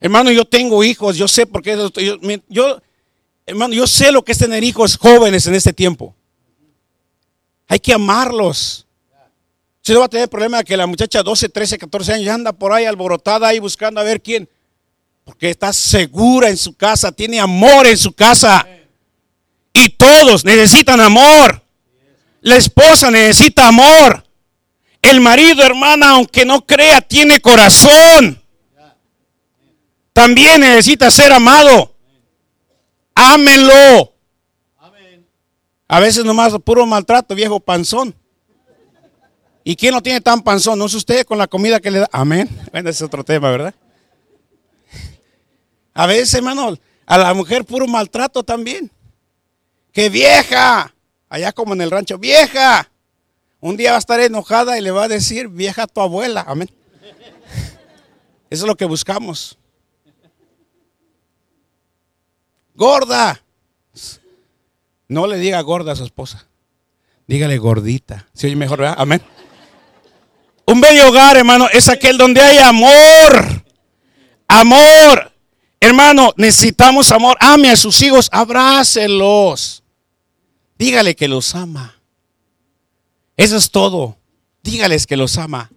Hermano, yo tengo hijos, yo sé por qué. Yo, hermano, yo sé lo que es tener hijos jóvenes en este tiempo. Hay que amarlos. Si no va a tener problema que la muchacha 12, 13, 14 años anda por ahí alborotada ahí buscando a ver quién. Porque está segura en su casa, tiene amor en su casa. Y todos necesitan amor. La esposa necesita amor. El marido, hermana, aunque no crea, tiene corazón. También necesita ser amado. Ámenlo. A veces nomás puro maltrato, viejo panzón. ¿Y quién no tiene tan panzón? ¿No es usted con la comida que le da? Amén. Bueno, ese es otro tema, ¿verdad? A veces, hermano, a la mujer puro maltrato también. Que vieja, allá como en el rancho, vieja. Un día va a estar enojada y le va a decir, vieja tu abuela. Amén. Eso es lo que buscamos. Gorda. No le diga gorda a su esposa. Dígale gordita. Si oye mejor, ¿verdad? Amén. Un bello hogar, hermano, es aquel donde hay amor. Amor. Hermano, necesitamos amor. Ame a sus hijos, abrácelos. Dígale que los ama. Eso es todo. Dígales que los ama.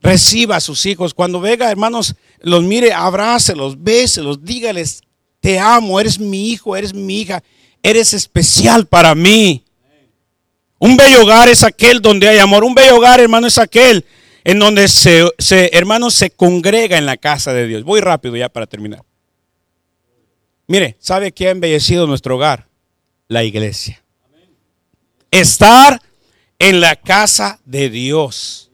Reciba a sus hijos. Cuando venga, hermanos, los mire, abrácelos, béselos, dígales, te amo, eres mi hijo, eres mi hija. Eres especial para mí. Un bello hogar es aquel donde hay amor. Un bello hogar, hermano, es aquel en donde se, hermano, se congrega en la casa de Dios. Voy rápido ya para terminar. Mire, ¿sabe qué ha embellecido nuestro hogar? La iglesia. Estar en la casa de Dios.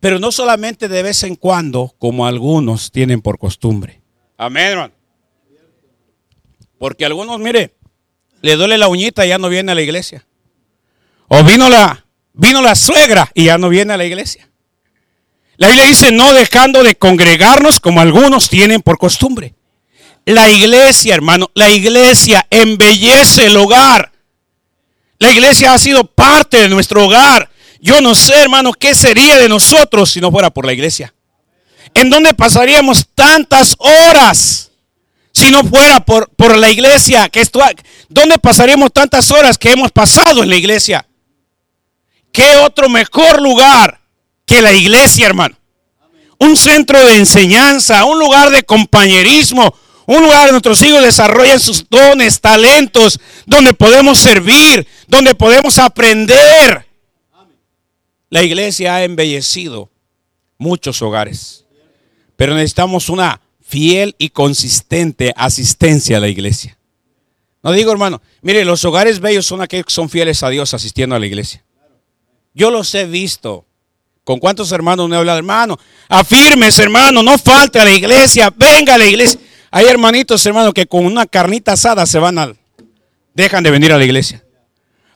Pero no solamente de vez en cuando, como algunos tienen por costumbre. Amén, hermano. Porque algunos, mire, le duele la uñita y ya no viene a la iglesia. O vino la, vino la suegra y ya no viene a la iglesia. La Biblia dice, no dejando de congregarnos como algunos tienen por costumbre. La iglesia, hermano, la iglesia embellece el hogar. La iglesia ha sido parte de nuestro hogar. Yo no sé, hermano, qué sería de nosotros si no fuera por la iglesia. ¿En dónde pasaríamos tantas horas? Si no fuera por, por la iglesia, que esto, ¿dónde pasaríamos tantas horas que hemos pasado en la iglesia? ¿Qué otro mejor lugar que la iglesia, hermano? Un centro de enseñanza, un lugar de compañerismo, un lugar donde nuestros hijos desarrollan sus dones, talentos, donde podemos servir, donde podemos aprender. La iglesia ha embellecido muchos hogares, pero necesitamos una fiel y consistente asistencia a la iglesia. No digo, hermano, mire, los hogares bellos son aquellos que son fieles a Dios asistiendo a la iglesia. Yo los he visto. ¿Con cuántos hermanos me he hablado? Hermano, afirmes, hermano, no falte a la iglesia, venga a la iglesia. Hay hermanitos, hermano, que con una carnita asada se van al... Dejan de venir a la iglesia.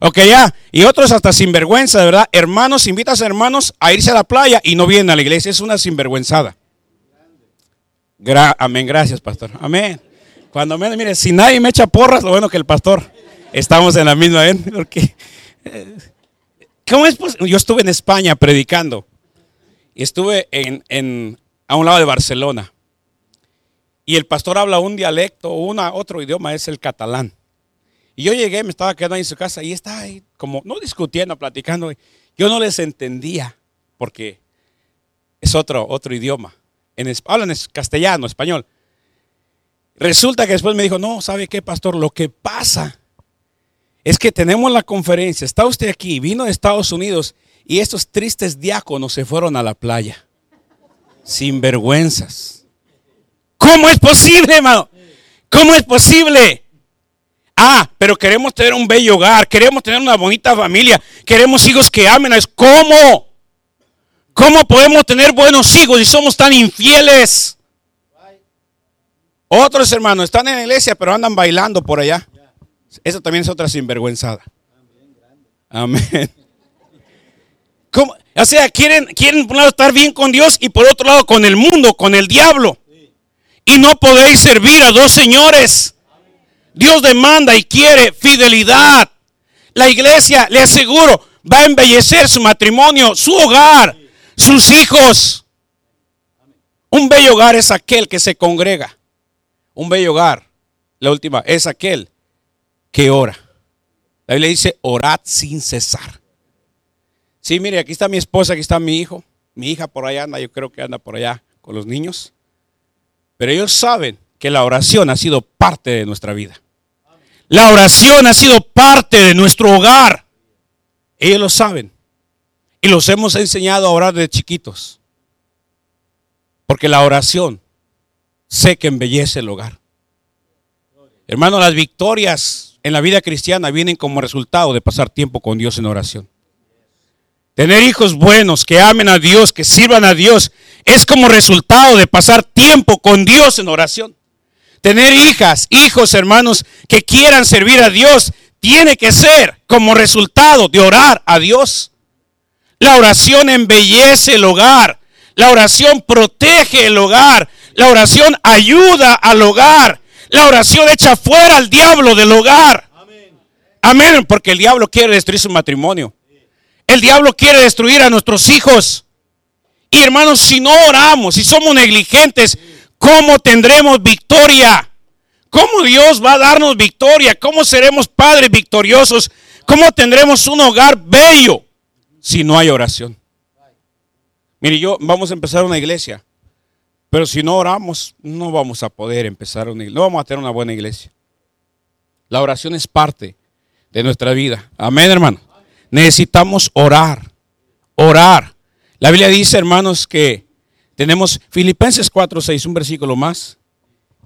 Ok, ya. Y otros hasta sinvergüenza, de verdad. Hermanos, invitas a hermanos a irse a la playa y no vienen a la iglesia. Es una sinvergüenzada. Amén, gracias, pastor. Amén. Cuando me, mire, si nadie me echa porras, lo bueno que el pastor. Estamos en la misma, ¿eh? (laughs) Porque, eh, ¿cómo es Yo estuve en España predicando. Y estuve en, a un lado de Barcelona. Y el pastor habla un dialecto, una, otro idioma, es el catalán. Y yo llegué, me estaba quedando ahí en su casa y estaba ahí como, no discutiendo, platicando. Yo no les entendía porque es otro, otro idioma. En, hablan castellano, español. Resulta que después me dijo, no, ¿sabe qué, pastor? Lo que pasa es que tenemos la conferencia, está usted aquí, vino de Estados Unidos y estos tristes diáconos se fueron a la playa. Sin vergüenzas. ¿Cómo es posible, hermano? ¿Cómo es posible? Ah, pero queremos tener un bello hogar, queremos tener una bonita familia, queremos hijos que amen. ¿Cómo? ¿Cómo podemos tener buenos hijos si somos tan infieles? Otros hermanos están en la iglesia, pero andan bailando por allá. Eso también es otra sinvergüenzada. Amén. O sea, quieren, quieren por un lado estar bien con Dios y por otro lado con el mundo, con el diablo. Y no podéis servir a dos señores. Dios demanda y quiere fidelidad. La iglesia, le aseguro, va a embellecer su matrimonio, su hogar, sus hijos. Un bello hogar es aquel que se congrega. Un bello hogar, la última, es aquel que ora. La Biblia dice, orad sin cesar. Sí, mire, aquí está mi esposa, aquí está mi hijo. Mi hija por allá anda, yo creo que anda por allá con los niños. Pero ellos saben que la oración ha sido parte de nuestra vida. La oración ha sido parte de nuestro hogar. Ellos lo saben. Y los hemos enseñado a orar de chiquitos. Porque la oración sé que embellece el hogar. Hermano, las victorias en la vida cristiana vienen como resultado de pasar tiempo con Dios en oración. Tener hijos buenos que amen a Dios, que sirvan a Dios, es como resultado de pasar tiempo con Dios en oración. Tener hijas, hijos, hermanos, que quieran servir a Dios, tiene que ser como resultado de orar a Dios. La oración embellece el hogar. La oración protege el hogar. La oración ayuda al hogar. La oración echa fuera al diablo del hogar. Amén. Porque el diablo quiere destruir su matrimonio. El diablo quiere destruir a nuestros hijos. Y hermanos, si no oramos, si somos negligentes, ¿cómo tendremos victoria? ¿Cómo Dios va a darnos victoria? ¿Cómo seremos padres victoriosos? ¿Cómo tendremos un hogar bello si no hay oración? Mire, yo vamos a empezar una iglesia. Pero si no oramos, no vamos a poder empezar una iglesia, no vamos a tener una buena iglesia. La oración es parte de nuestra vida. Amén, hermano. Necesitamos orar, orar. La Biblia dice, hermanos, que tenemos Filipenses 4, 6, un versículo más.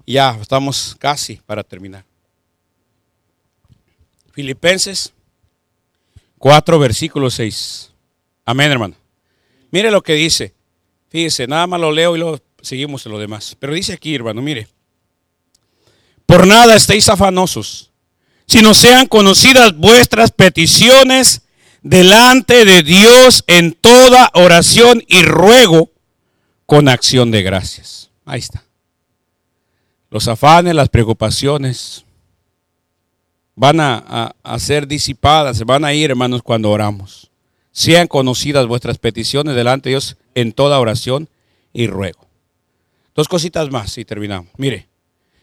Ya estamos casi para terminar. Filipenses 4, versículo 6. Amén, hermano. Mire lo que dice. Fíjese, nada más lo leo y lo seguimos en lo demás. Pero dice aquí, hermano, mire. Por nada estéis afanosos, sino sean conocidas vuestras peticiones delante de Dios en toda oración y ruego con acción de gracias. Ahí está. Los afanes, las preocupaciones van a, a, ser disipadas, se van a ir, hermanos, cuando oramos. Sean conocidas vuestras peticiones delante de Dios en toda oración y ruego. Dos cositas más y terminamos. Mire,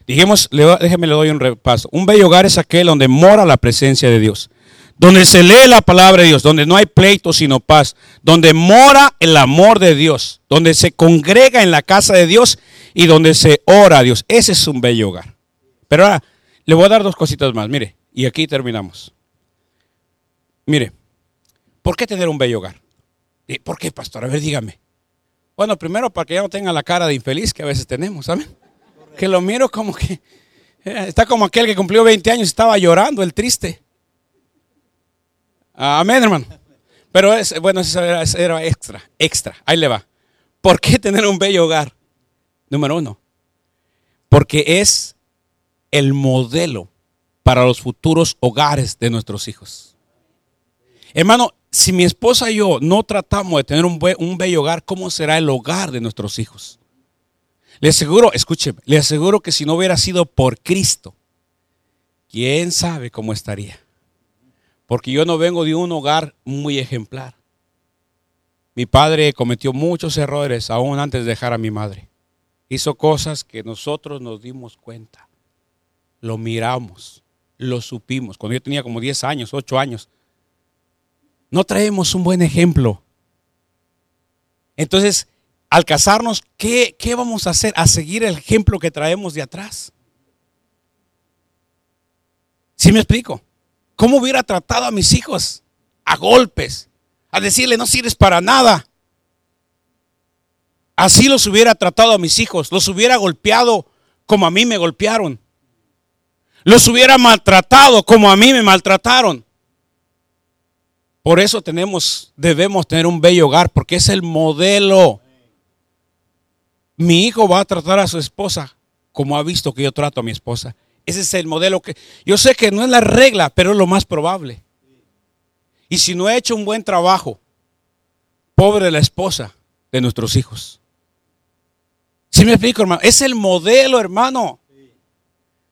dijimos, déjeme le doy un repaso. Un bello hogar es aquel donde mora la presencia de Dios, donde se lee la palabra de Dios, donde no hay pleito sino paz, donde mora el amor de Dios, donde se congrega en la casa de Dios y donde se ora a Dios. Ese es un bello hogar. Pero ahora le voy a dar dos cositas más. Mire, y aquí terminamos. Mire, ¿por qué tener un bello hogar? ¿Por qué, pastor? A ver, dígame. Bueno, primero para que ya no tenga la cara de infeliz que a veces tenemos, ¿saben? Que lo miro como que eh, está como aquel que cumplió 20 años y estaba llorando, el triste. Amén, hermano. Pero es, bueno, eso era, era extra, extra. Ahí le va. ¿Por qué tener un bello hogar? Número uno. Porque es el modelo para los futuros hogares de nuestros hijos. Hermano, si mi esposa y yo no tratamos de tener un, un bello hogar, ¿cómo será el hogar de nuestros hijos? Le aseguro, escúcheme, le aseguro que si no hubiera sido por Cristo, quién sabe cómo estaría. Porque yo no vengo de un hogar muy ejemplar. Mi padre cometió muchos errores aún antes de dejar a mi madre. Hizo cosas que nosotros nos dimos cuenta. Lo miramos, lo supimos. Cuando yo tenía como 10 años, 8 años. No traemos un buen ejemplo. Entonces, al casarnos, ¿qué, ¿qué, vamos a hacer? A seguir el ejemplo que traemos de atrás. ¿Sí me explico? ¿Cómo hubiera tratado a mis hijos? A golpes, a decirle, no sirves para nada. Así los hubiera tratado a mis hijos, los hubiera golpeado como a mí me golpearon. Los hubiera maltratado como a mí me maltrataron. Por eso tenemos, debemos tener un bello hogar, porque es el modelo. Mi hijo va a tratar a su esposa como ha visto que yo trato a mi esposa. Ese es el modelo que yo sé que no es la regla, pero es lo más probable. Y si no he hecho un buen trabajo, pobre la esposa de nuestros hijos. Si me explico, hermano? Es el modelo, hermano.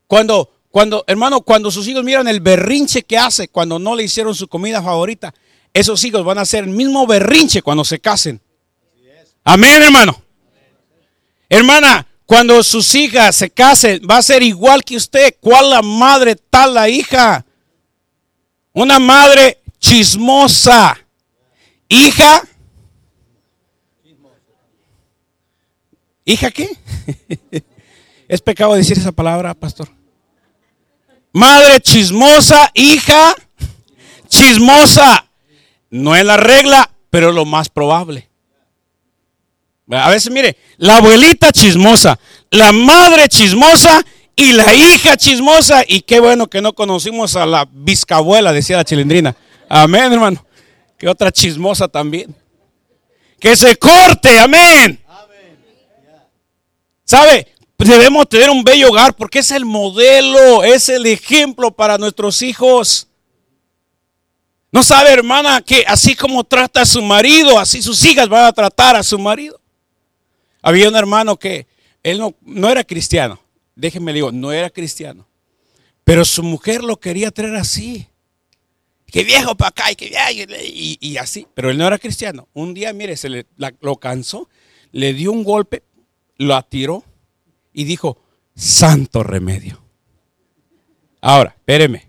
Cuando, cuando, hermano, cuando sus hijos miran el berrinche que hace cuando no le hicieron su comida favorita, esos hijos van a hacer el mismo berrinche cuando se casen. Amén, hermano. Hermana, cuando sus hijas se casen, va a ser igual que usted. ¿Cuál la madre, tal la hija? Una madre chismosa. Hija. ¿Hija qué? (laughs) ¿Es pecado decir esa palabra, pastor? Madre chismosa, hija chismosa. No es la regla, pero es lo más probable. A veces, mire, la abuelita chismosa, la madre chismosa y la hija chismosa. Y qué bueno que no conocimos a la biscabuela, decía la chilindrina. Amén, hermano. Que otra chismosa también. Que se corte, amén. ¿Sabe? Debemos tener un bello hogar porque es el modelo, es el ejemplo para nuestros hijos. No sabe, hermana, que así como trata a su marido, así sus hijas van a tratar a su marido. Había un hermano que él no, no era cristiano. Déjenme digo, no era cristiano. Pero su mujer lo quería traer así que viejo para acá y que y, y, así. Pero él no era cristiano. Un día, mire, se le, lo cansó, le dio un golpe, lo atiró y dijo, santo remedio. Ahora, espéreme.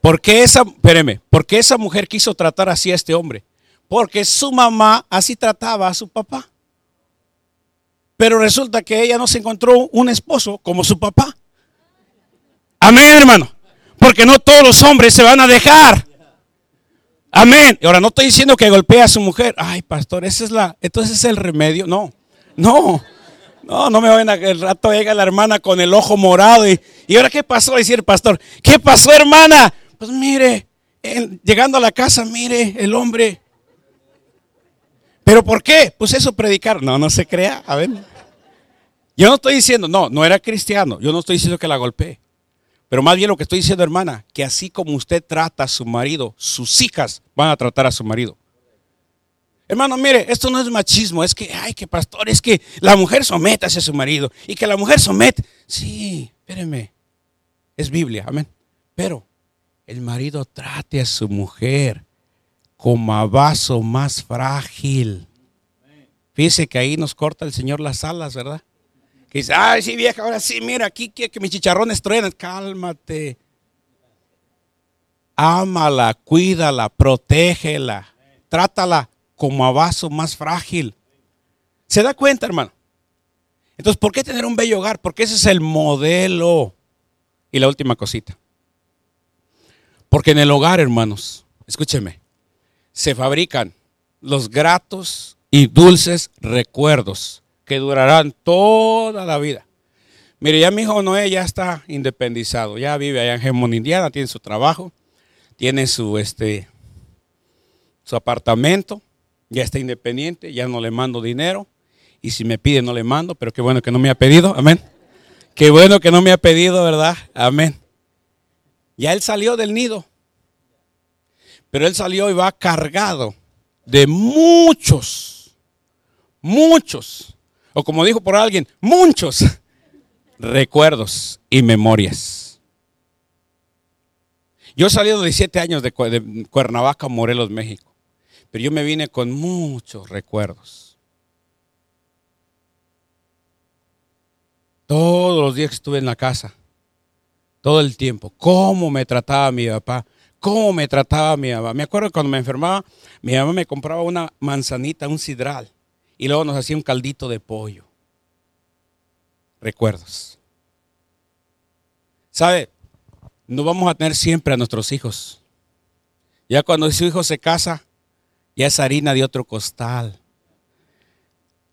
¿Por qué esa, espéreme, ¿por qué esa mujer quiso tratar así a este hombre? Porque su mamá así trataba a su papá. Pero resulta que ella no se encontró un esposo como su papá. Amén, hermano. Porque no todos los hombres se van a dejar. Amén. Ahora no estoy diciendo que golpee a su mujer. Ay, pastor, esa es la, entonces es el remedio. No, no, no, no me vayan a el rato llega la hermana con el ojo morado y, y ahora qué pasó, decir el pastor. ¿Qué pasó, hermana? Pues mire, llegando a la casa, mire, el hombre. ¿Pero por qué? Pues eso predicar. No, no se crea. A ver. Yo no estoy diciendo, no, no era cristiano. Yo no estoy diciendo que la golpeé. Pero más bien lo que estoy diciendo, hermana, que así como usted trata a su marido, sus hijas van a tratar a su marido. Hermano, mire, esto no es machismo, es que, ay, que pastor, es que la mujer somete a su marido y que la mujer somete. Sí, espéreme, es Biblia, amén. Pero el marido trate a su mujer como a vaso más frágil. Fíjese que ahí nos corta el Señor las alas, ¿verdad? Y dice, ay, sí, vieja, ahora sí, mira, aquí quiere que mis chicharrones truenen. Cálmate. Ámala, cuídala, protégela. Trátala como a vaso más frágil. ¿Se da cuenta, hermano? Entonces, ¿por qué tener un bello hogar? Porque ese es el modelo. Y la última cosita. Porque en el hogar, hermanos, escúcheme, se fabrican los gratos y dulces recuerdos que durarán toda la vida. Mire, ya mi hijo Noé ya está independizado, ya vive allá en Gemón, Indiana, tiene su trabajo, tiene su, este, su apartamento, ya está independiente, ya no le mando dinero. Y si me pide, no le mando, pero qué bueno que no me ha pedido, amén. Qué bueno que no me ha pedido, ¿verdad? Amén. Ya él salió del nido. Pero él salió y va cargado de muchos, muchos, o como dijo por alguien, muchos recuerdos y memorias. Yo he salido de siete años de, Cuernavaca, Morelos, México, pero yo me vine con muchos recuerdos. Todos los días que estuve en la casa, todo el tiempo, cómo me trataba mi papá, cómo me trataba mi mamá. Me acuerdo cuando me enfermaba, mi mamá me compraba una manzanita, un sidral, y luego nos hacía un caldito de pollo. Recuerdos. ¿Sabe? No vamos a tener siempre a nuestros hijos. Ya cuando su hijo se casa, ya es harina de otro costal.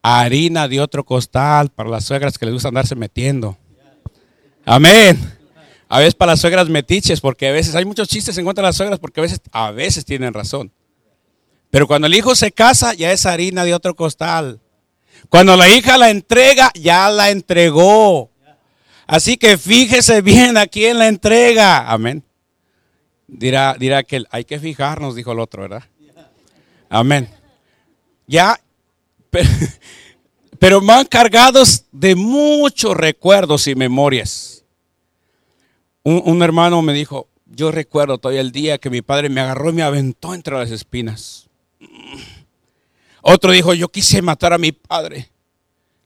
Harina de otro costal para las suegras que les gusta andarse metiendo. Amén. A veces para las suegras metiches, porque a veces hay muchos chistes en contra de las suegras, porque a veces, a veces tienen razón. Pero cuando el hijo se casa, ya es harina de otro costal. Cuando la hija la entrega, ya la entregó. Así que fíjese bien a quién la entrega. Amén. Dirá, dirá que hay que fijarnos, dijo el otro, ¿verdad? Amén. Ya, (laughs) pero, pero van cargados de muchos recuerdos y memorias. Un, hermano me dijo, yo recuerdo todavía el día que mi padre me agarró y me aventó entre las espinas. Otro dijo, yo quise matar a mi padre.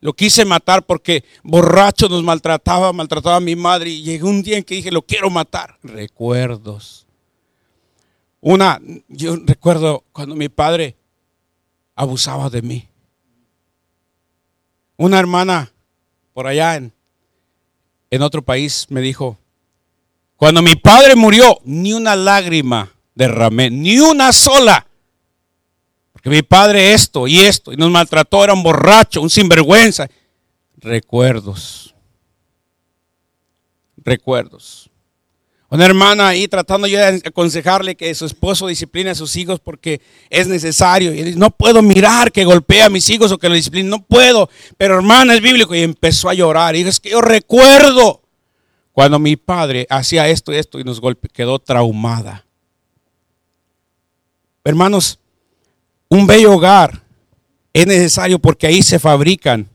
Lo quise matar porque borracho nos maltrataba, maltrataba a mi madre y llegó un día en que dije, lo quiero matar. Recuerdos. Una, yo recuerdo cuando mi padre abusaba de mí. Una hermana por allá en, en otro país me dijo, cuando mi padre murió, ni una lágrima derramé, ni una sola. Porque mi padre esto y esto, y nos maltrató, era un borracho, un sinvergüenza. Recuerdos. Recuerdos. Una hermana ahí tratando yo de aconsejarle que su esposo discipline a sus hijos porque es necesario. Y dice, no puedo mirar que golpea a mis hijos o que lo discipline, no puedo. Pero hermana es bíblico y empezó a llorar. Y dijo, es que yo recuerdo cuando mi padre hacía esto y esto y nos golpe, quedó traumada. Hermanos, un bello hogar es necesario porque ahí se fabrican,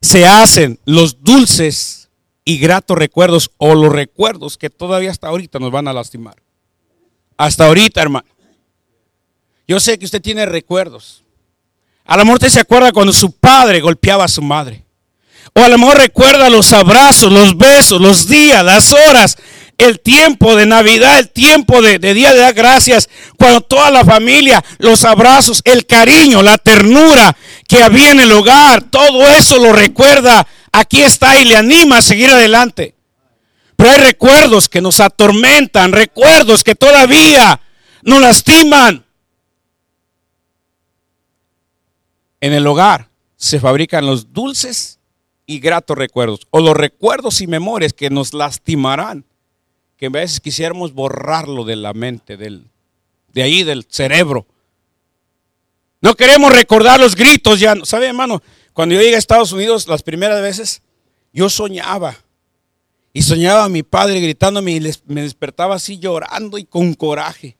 se hacen los dulces y gratos recuerdos o los recuerdos que todavía hasta ahorita nos van a lastimar. Hasta ahorita, hermano. Yo sé que usted tiene recuerdos. A lo mejor usted se acuerda cuando su padre golpeaba a su madre. O a lo mejor recuerda los abrazos, los besos, los días, las horas, el tiempo de Navidad, el tiempo de, Día de dar Gracias, cuando toda la familia, los abrazos, el cariño, la ternura que había en el hogar, todo eso lo recuerda. Aquí está y le anima a seguir adelante. Pero hay recuerdos que nos atormentan, recuerdos que todavía nos lastiman. En el hogar se fabrican los dulces y gratos recuerdos, o los recuerdos y memorias que nos lastimarán, que a veces quisiéramos borrarlo de la mente, del, de ahí del cerebro. No queremos recordar los gritos ya. ¿Sabe, hermano? Cuando yo llegué a Estados Unidos las primeras veces, yo soñaba. Y soñaba a mi padre gritándome y me despertaba así llorando y con coraje.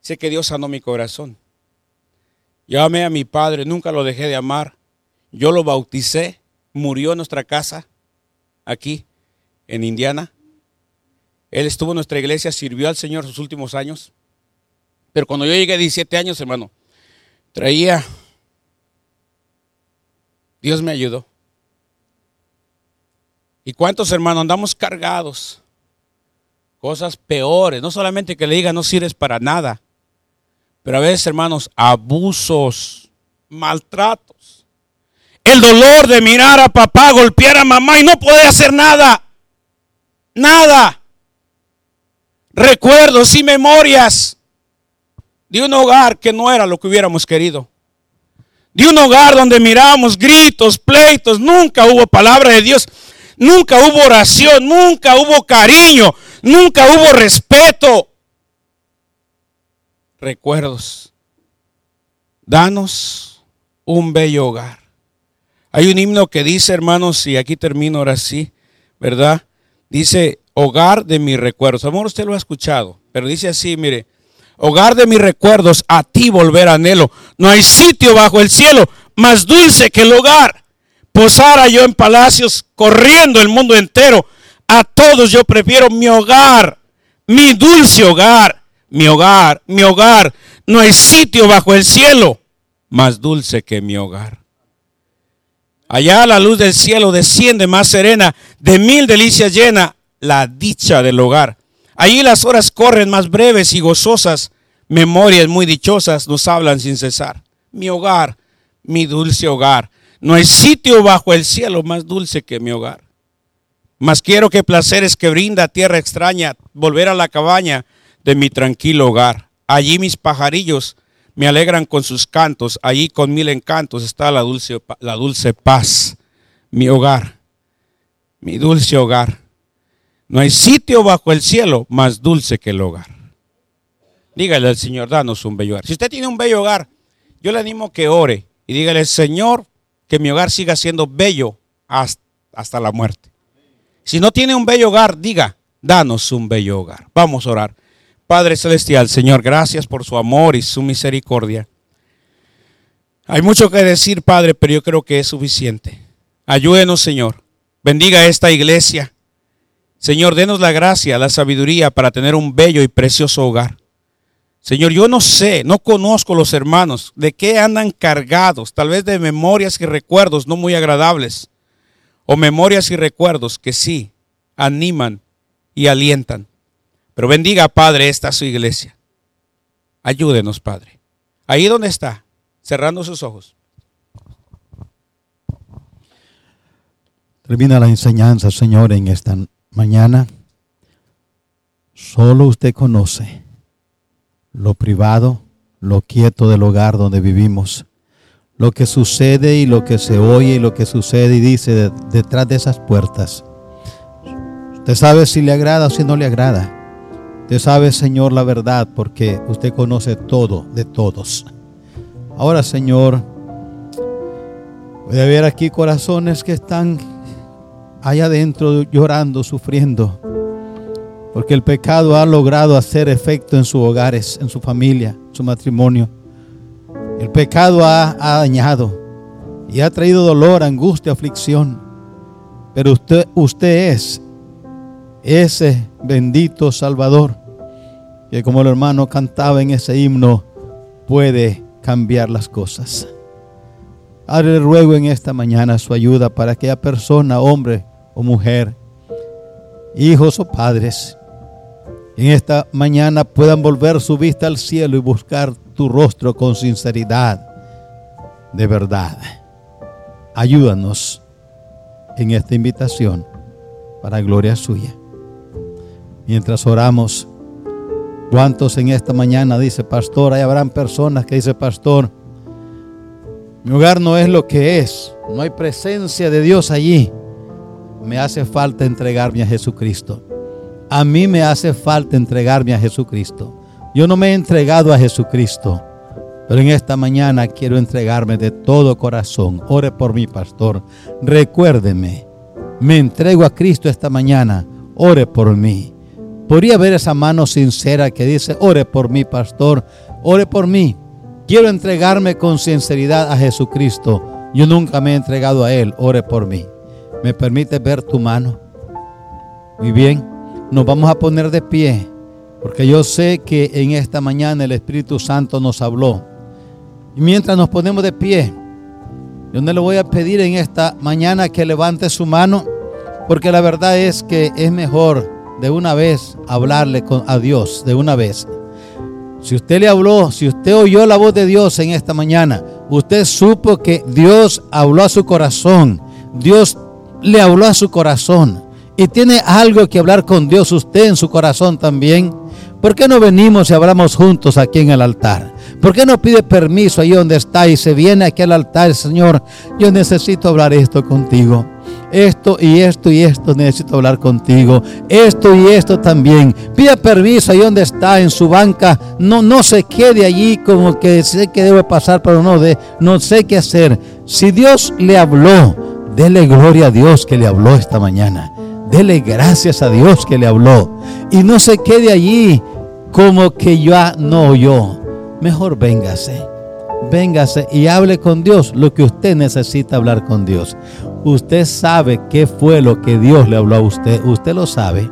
Sé que Dios sanó mi corazón. Yo amé a mi padre, nunca lo dejé de amar. Yo lo bauticé murió en nuestra casa, aquí, en Indiana. Él estuvo en nuestra iglesia, sirvió al Señor sus últimos años. Pero cuando yo llegué a 17 años, hermano, traía, Dios me ayudó. ¿Y cuántos hermanos andamos cargados? Cosas peores, no solamente que le diga no sirves para nada, pero a veces, hermanos, abusos, maltratos el dolor de mirar a papá golpear a mamá y no poder hacer nada. Nada. Recuerdos y memorias de un hogar que no era lo que hubiéramos querido. De un hogar donde mirábamos gritos, pleitos, nunca hubo palabra de Dios, nunca hubo oración, nunca hubo cariño, nunca hubo respeto. recuerdos. Danos un bello hogar. Hay un himno que dice, hermanos, y aquí termino ahora sí, ¿verdad? Dice, hogar de mis recuerdos. Amor, usted lo ha escuchado, pero dice así, mire, hogar de mis recuerdos, a ti volver anhelo. No hay sitio bajo el cielo más dulce que el hogar. Posara yo en palacios, corriendo el mundo entero. A todos yo prefiero mi hogar, mi dulce hogar, mi hogar, mi hogar. No hay sitio bajo el cielo más dulce que mi hogar. Allá la luz del cielo desciende más serena, de mil delicias llena la dicha del hogar. Allí las horas corren más breves y gozosas, memorias muy dichosas nos hablan sin cesar. Mi hogar, mi dulce hogar. No hay sitio bajo el cielo más dulce que mi hogar. Mas quiero que placeres que brinda tierra extraña, volver a la cabaña de mi tranquilo hogar. Allí mis pajarillos me alegran con sus cantos, allí con mil encantos está la dulce, la dulce paz, mi hogar, mi dulce hogar. No hay sitio bajo el cielo más dulce que el hogar. Dígale al Señor, danos un bello hogar. Si usted tiene un bello hogar, yo le animo que ore y dígale, Señor, que mi hogar siga siendo bello hasta, hasta la muerte. Si no tiene un bello hogar, diga, danos un bello hogar. Vamos a orar. Padre Celestial, Señor, gracias por su amor y su misericordia. Hay mucho que decir, Padre, pero yo creo que es suficiente. Ayúdenos, Señor. Bendiga esta iglesia. Señor, denos la gracia, la sabiduría para tener un bello y precioso hogar. Señor, yo no sé, no conozco los hermanos, de qué andan cargados, tal vez de memorias y recuerdos no muy agradables, o memorias y recuerdos que sí animan y alientan. Pero bendiga, Padre, esta su iglesia. Ayúdenos, Padre. Ahí donde está, cerrando sus ojos. Termina la enseñanza, Señor, en esta mañana. Solo usted conoce lo privado, lo quieto del hogar donde vivimos, lo que sucede y lo que se oye y lo que sucede y dice detrás de esas puertas. Usted sabe si le agrada o si no le agrada. Usted sabe, Señor, la verdad porque usted conoce todo de todos. Ahora, Señor, puede haber aquí corazones que están allá adentro llorando, sufriendo, porque el pecado ha logrado hacer efecto en sus hogares, en su familia, en su matrimonio. El pecado ha, ha dañado y ha traído dolor, angustia, aflicción. Pero usted, usted es ese bendito Salvador, que como el hermano cantaba en ese himno, puede cambiar las cosas. Padre, ruego en esta mañana su ayuda para que aquella persona, hombre o mujer, hijos o padres, en esta mañana puedan volver su vista al cielo y buscar tu rostro con sinceridad, de verdad. Ayúdanos en esta invitación para gloria suya mientras oramos. ¿Cuántos en esta mañana dice pastor? Hay habrán personas que dice pastor, mi hogar no es lo que es, no hay presencia de Dios allí. Me hace falta entregarme a Jesucristo. A mí me hace falta entregarme a Jesucristo. Yo no me he entregado a Jesucristo, pero en esta mañana quiero entregarme de todo corazón. Ore por mi pastor. Recuérdeme, me entrego a Cristo esta mañana. Ore por mí. Podría ver esa mano sincera que dice, ore por mí, pastor, ore por mí. Quiero entregarme con sinceridad a Jesucristo. Yo nunca me he entregado a Él, ore por mí. ¿Me permite ver tu mano? Muy bien, nos vamos a poner de pie, porque yo sé que en esta mañana el Espíritu Santo nos habló. Y mientras nos ponemos de pie, yo no le voy a pedir en esta mañana que levante su mano, porque la verdad es que es mejor de una vez hablarle a Dios, de una vez. Si usted le habló, si usted oyó la voz de Dios en esta mañana, usted supo que Dios habló a su corazón. Dios le habló a su corazón. Y tiene algo que hablar con Dios usted en su corazón también. ¿Por qué no venimos y hablamos juntos aquí en el altar? ¿Por qué no pide permiso ahí donde está y se viene aquí al altar, Señor? Yo necesito hablar esto contigo esto y esto y esto necesito hablar contigo, esto y esto también. Pida permiso ahí donde está, en su banca, no, no se quede allí como que sé que debe pasar, pero no, de, no sé qué hacer. Si Dios le habló, dele gloria a Dios que le habló esta mañana. Dele gracias a Dios que le habló. Y no se quede allí como que ya no oyó. Mejor véngase. Véngase y hable con Dios lo que usted necesita hablar con Dios. Usted sabe qué fue lo que Dios le habló a usted. Usted lo sabe.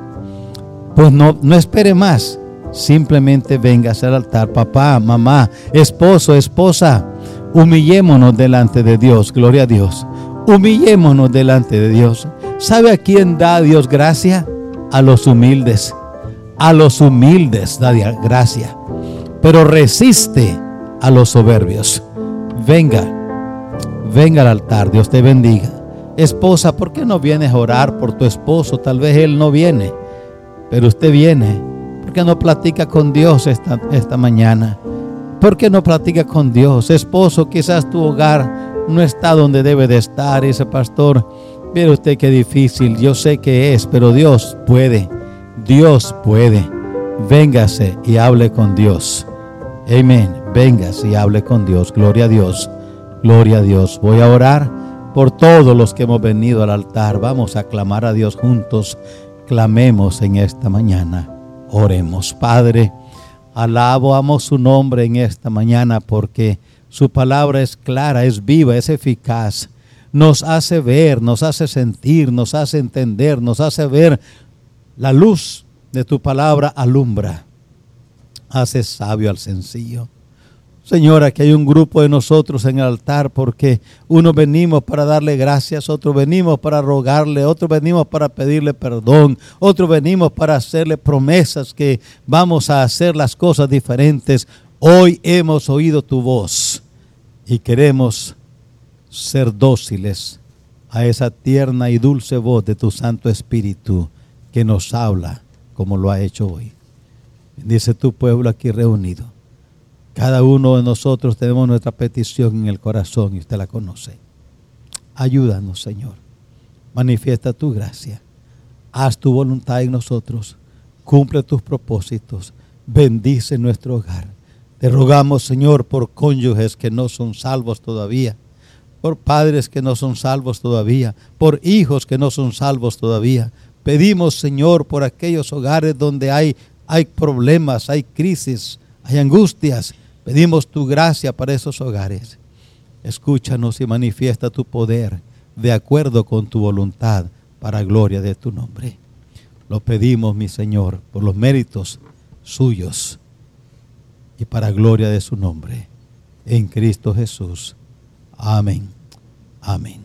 Pues no, no espere más. Simplemente véngase al altar. Papá, mamá, esposo, esposa. Humillémonos delante de Dios. Gloria a Dios. Humillémonos delante de Dios. ¿Sabe a quién da Dios gracia? A los humildes. A los humildes da gracia. Pero resiste a los soberbios. Venga, venga al altar. Dios te bendiga. Esposa, ¿por qué no vienes a orar por tu esposo? Tal vez él no viene, pero usted viene. ¿Por qué no platica con Dios esta, esta mañana? ¿Por qué no platica con Dios? Esposo, quizás tu hogar no está donde debe de estar. Ese pastor, mire usted qué difícil. Yo sé que es, pero Dios puede. Dios puede. Véngase y hable con Dios. Amén. Véngase y hable con Dios. Gloria a Dios. Gloria a Dios. Voy a orar por todos los que hemos venido al altar. Vamos a clamar a Dios juntos. Clamemos en esta mañana. Oremos, Padre. Alabo, su nombre en esta mañana porque su palabra es clara, es viva, es eficaz. Nos hace ver, nos hace sentir, nos hace entender, nos hace ver la luz de tu palabra alumbra. Hace sabio al sencillo. Señora, que hay un grupo de nosotros en el altar porque unos venimos para darle gracias, otros venimos para rogarle, otros venimos para pedirle perdón, otros venimos para hacerle promesas que vamos a hacer las cosas diferentes. Hoy hemos oído tu voz y queremos ser dóciles a esa tierna y dulce voz de tu Santo Espíritu que nos habla como lo ha hecho hoy. Dice tu pueblo aquí reunido. Cada uno de nosotros tenemos nuestra petición en el corazón y usted la conoce. Ayúdanos, Señor. Manifiesta tu gracia. Haz tu voluntad en nosotros. Cumple tus propósitos. Bendice nuestro hogar. Te rogamos, Señor, por cónyuges que no son salvos todavía, por padres que no son salvos todavía, por hijos que no son salvos todavía. Pedimos, Señor, por aquellos hogares donde hay, hay problemas, hay crisis, hay angustias. Pedimos tu gracia para esos hogares. Escúchanos y manifiesta tu poder de acuerdo con tu voluntad para gloria de tu nombre. Lo pedimos, mi Señor, por los méritos suyos y para gloria de su nombre. En Cristo Jesús. Amén. Amén.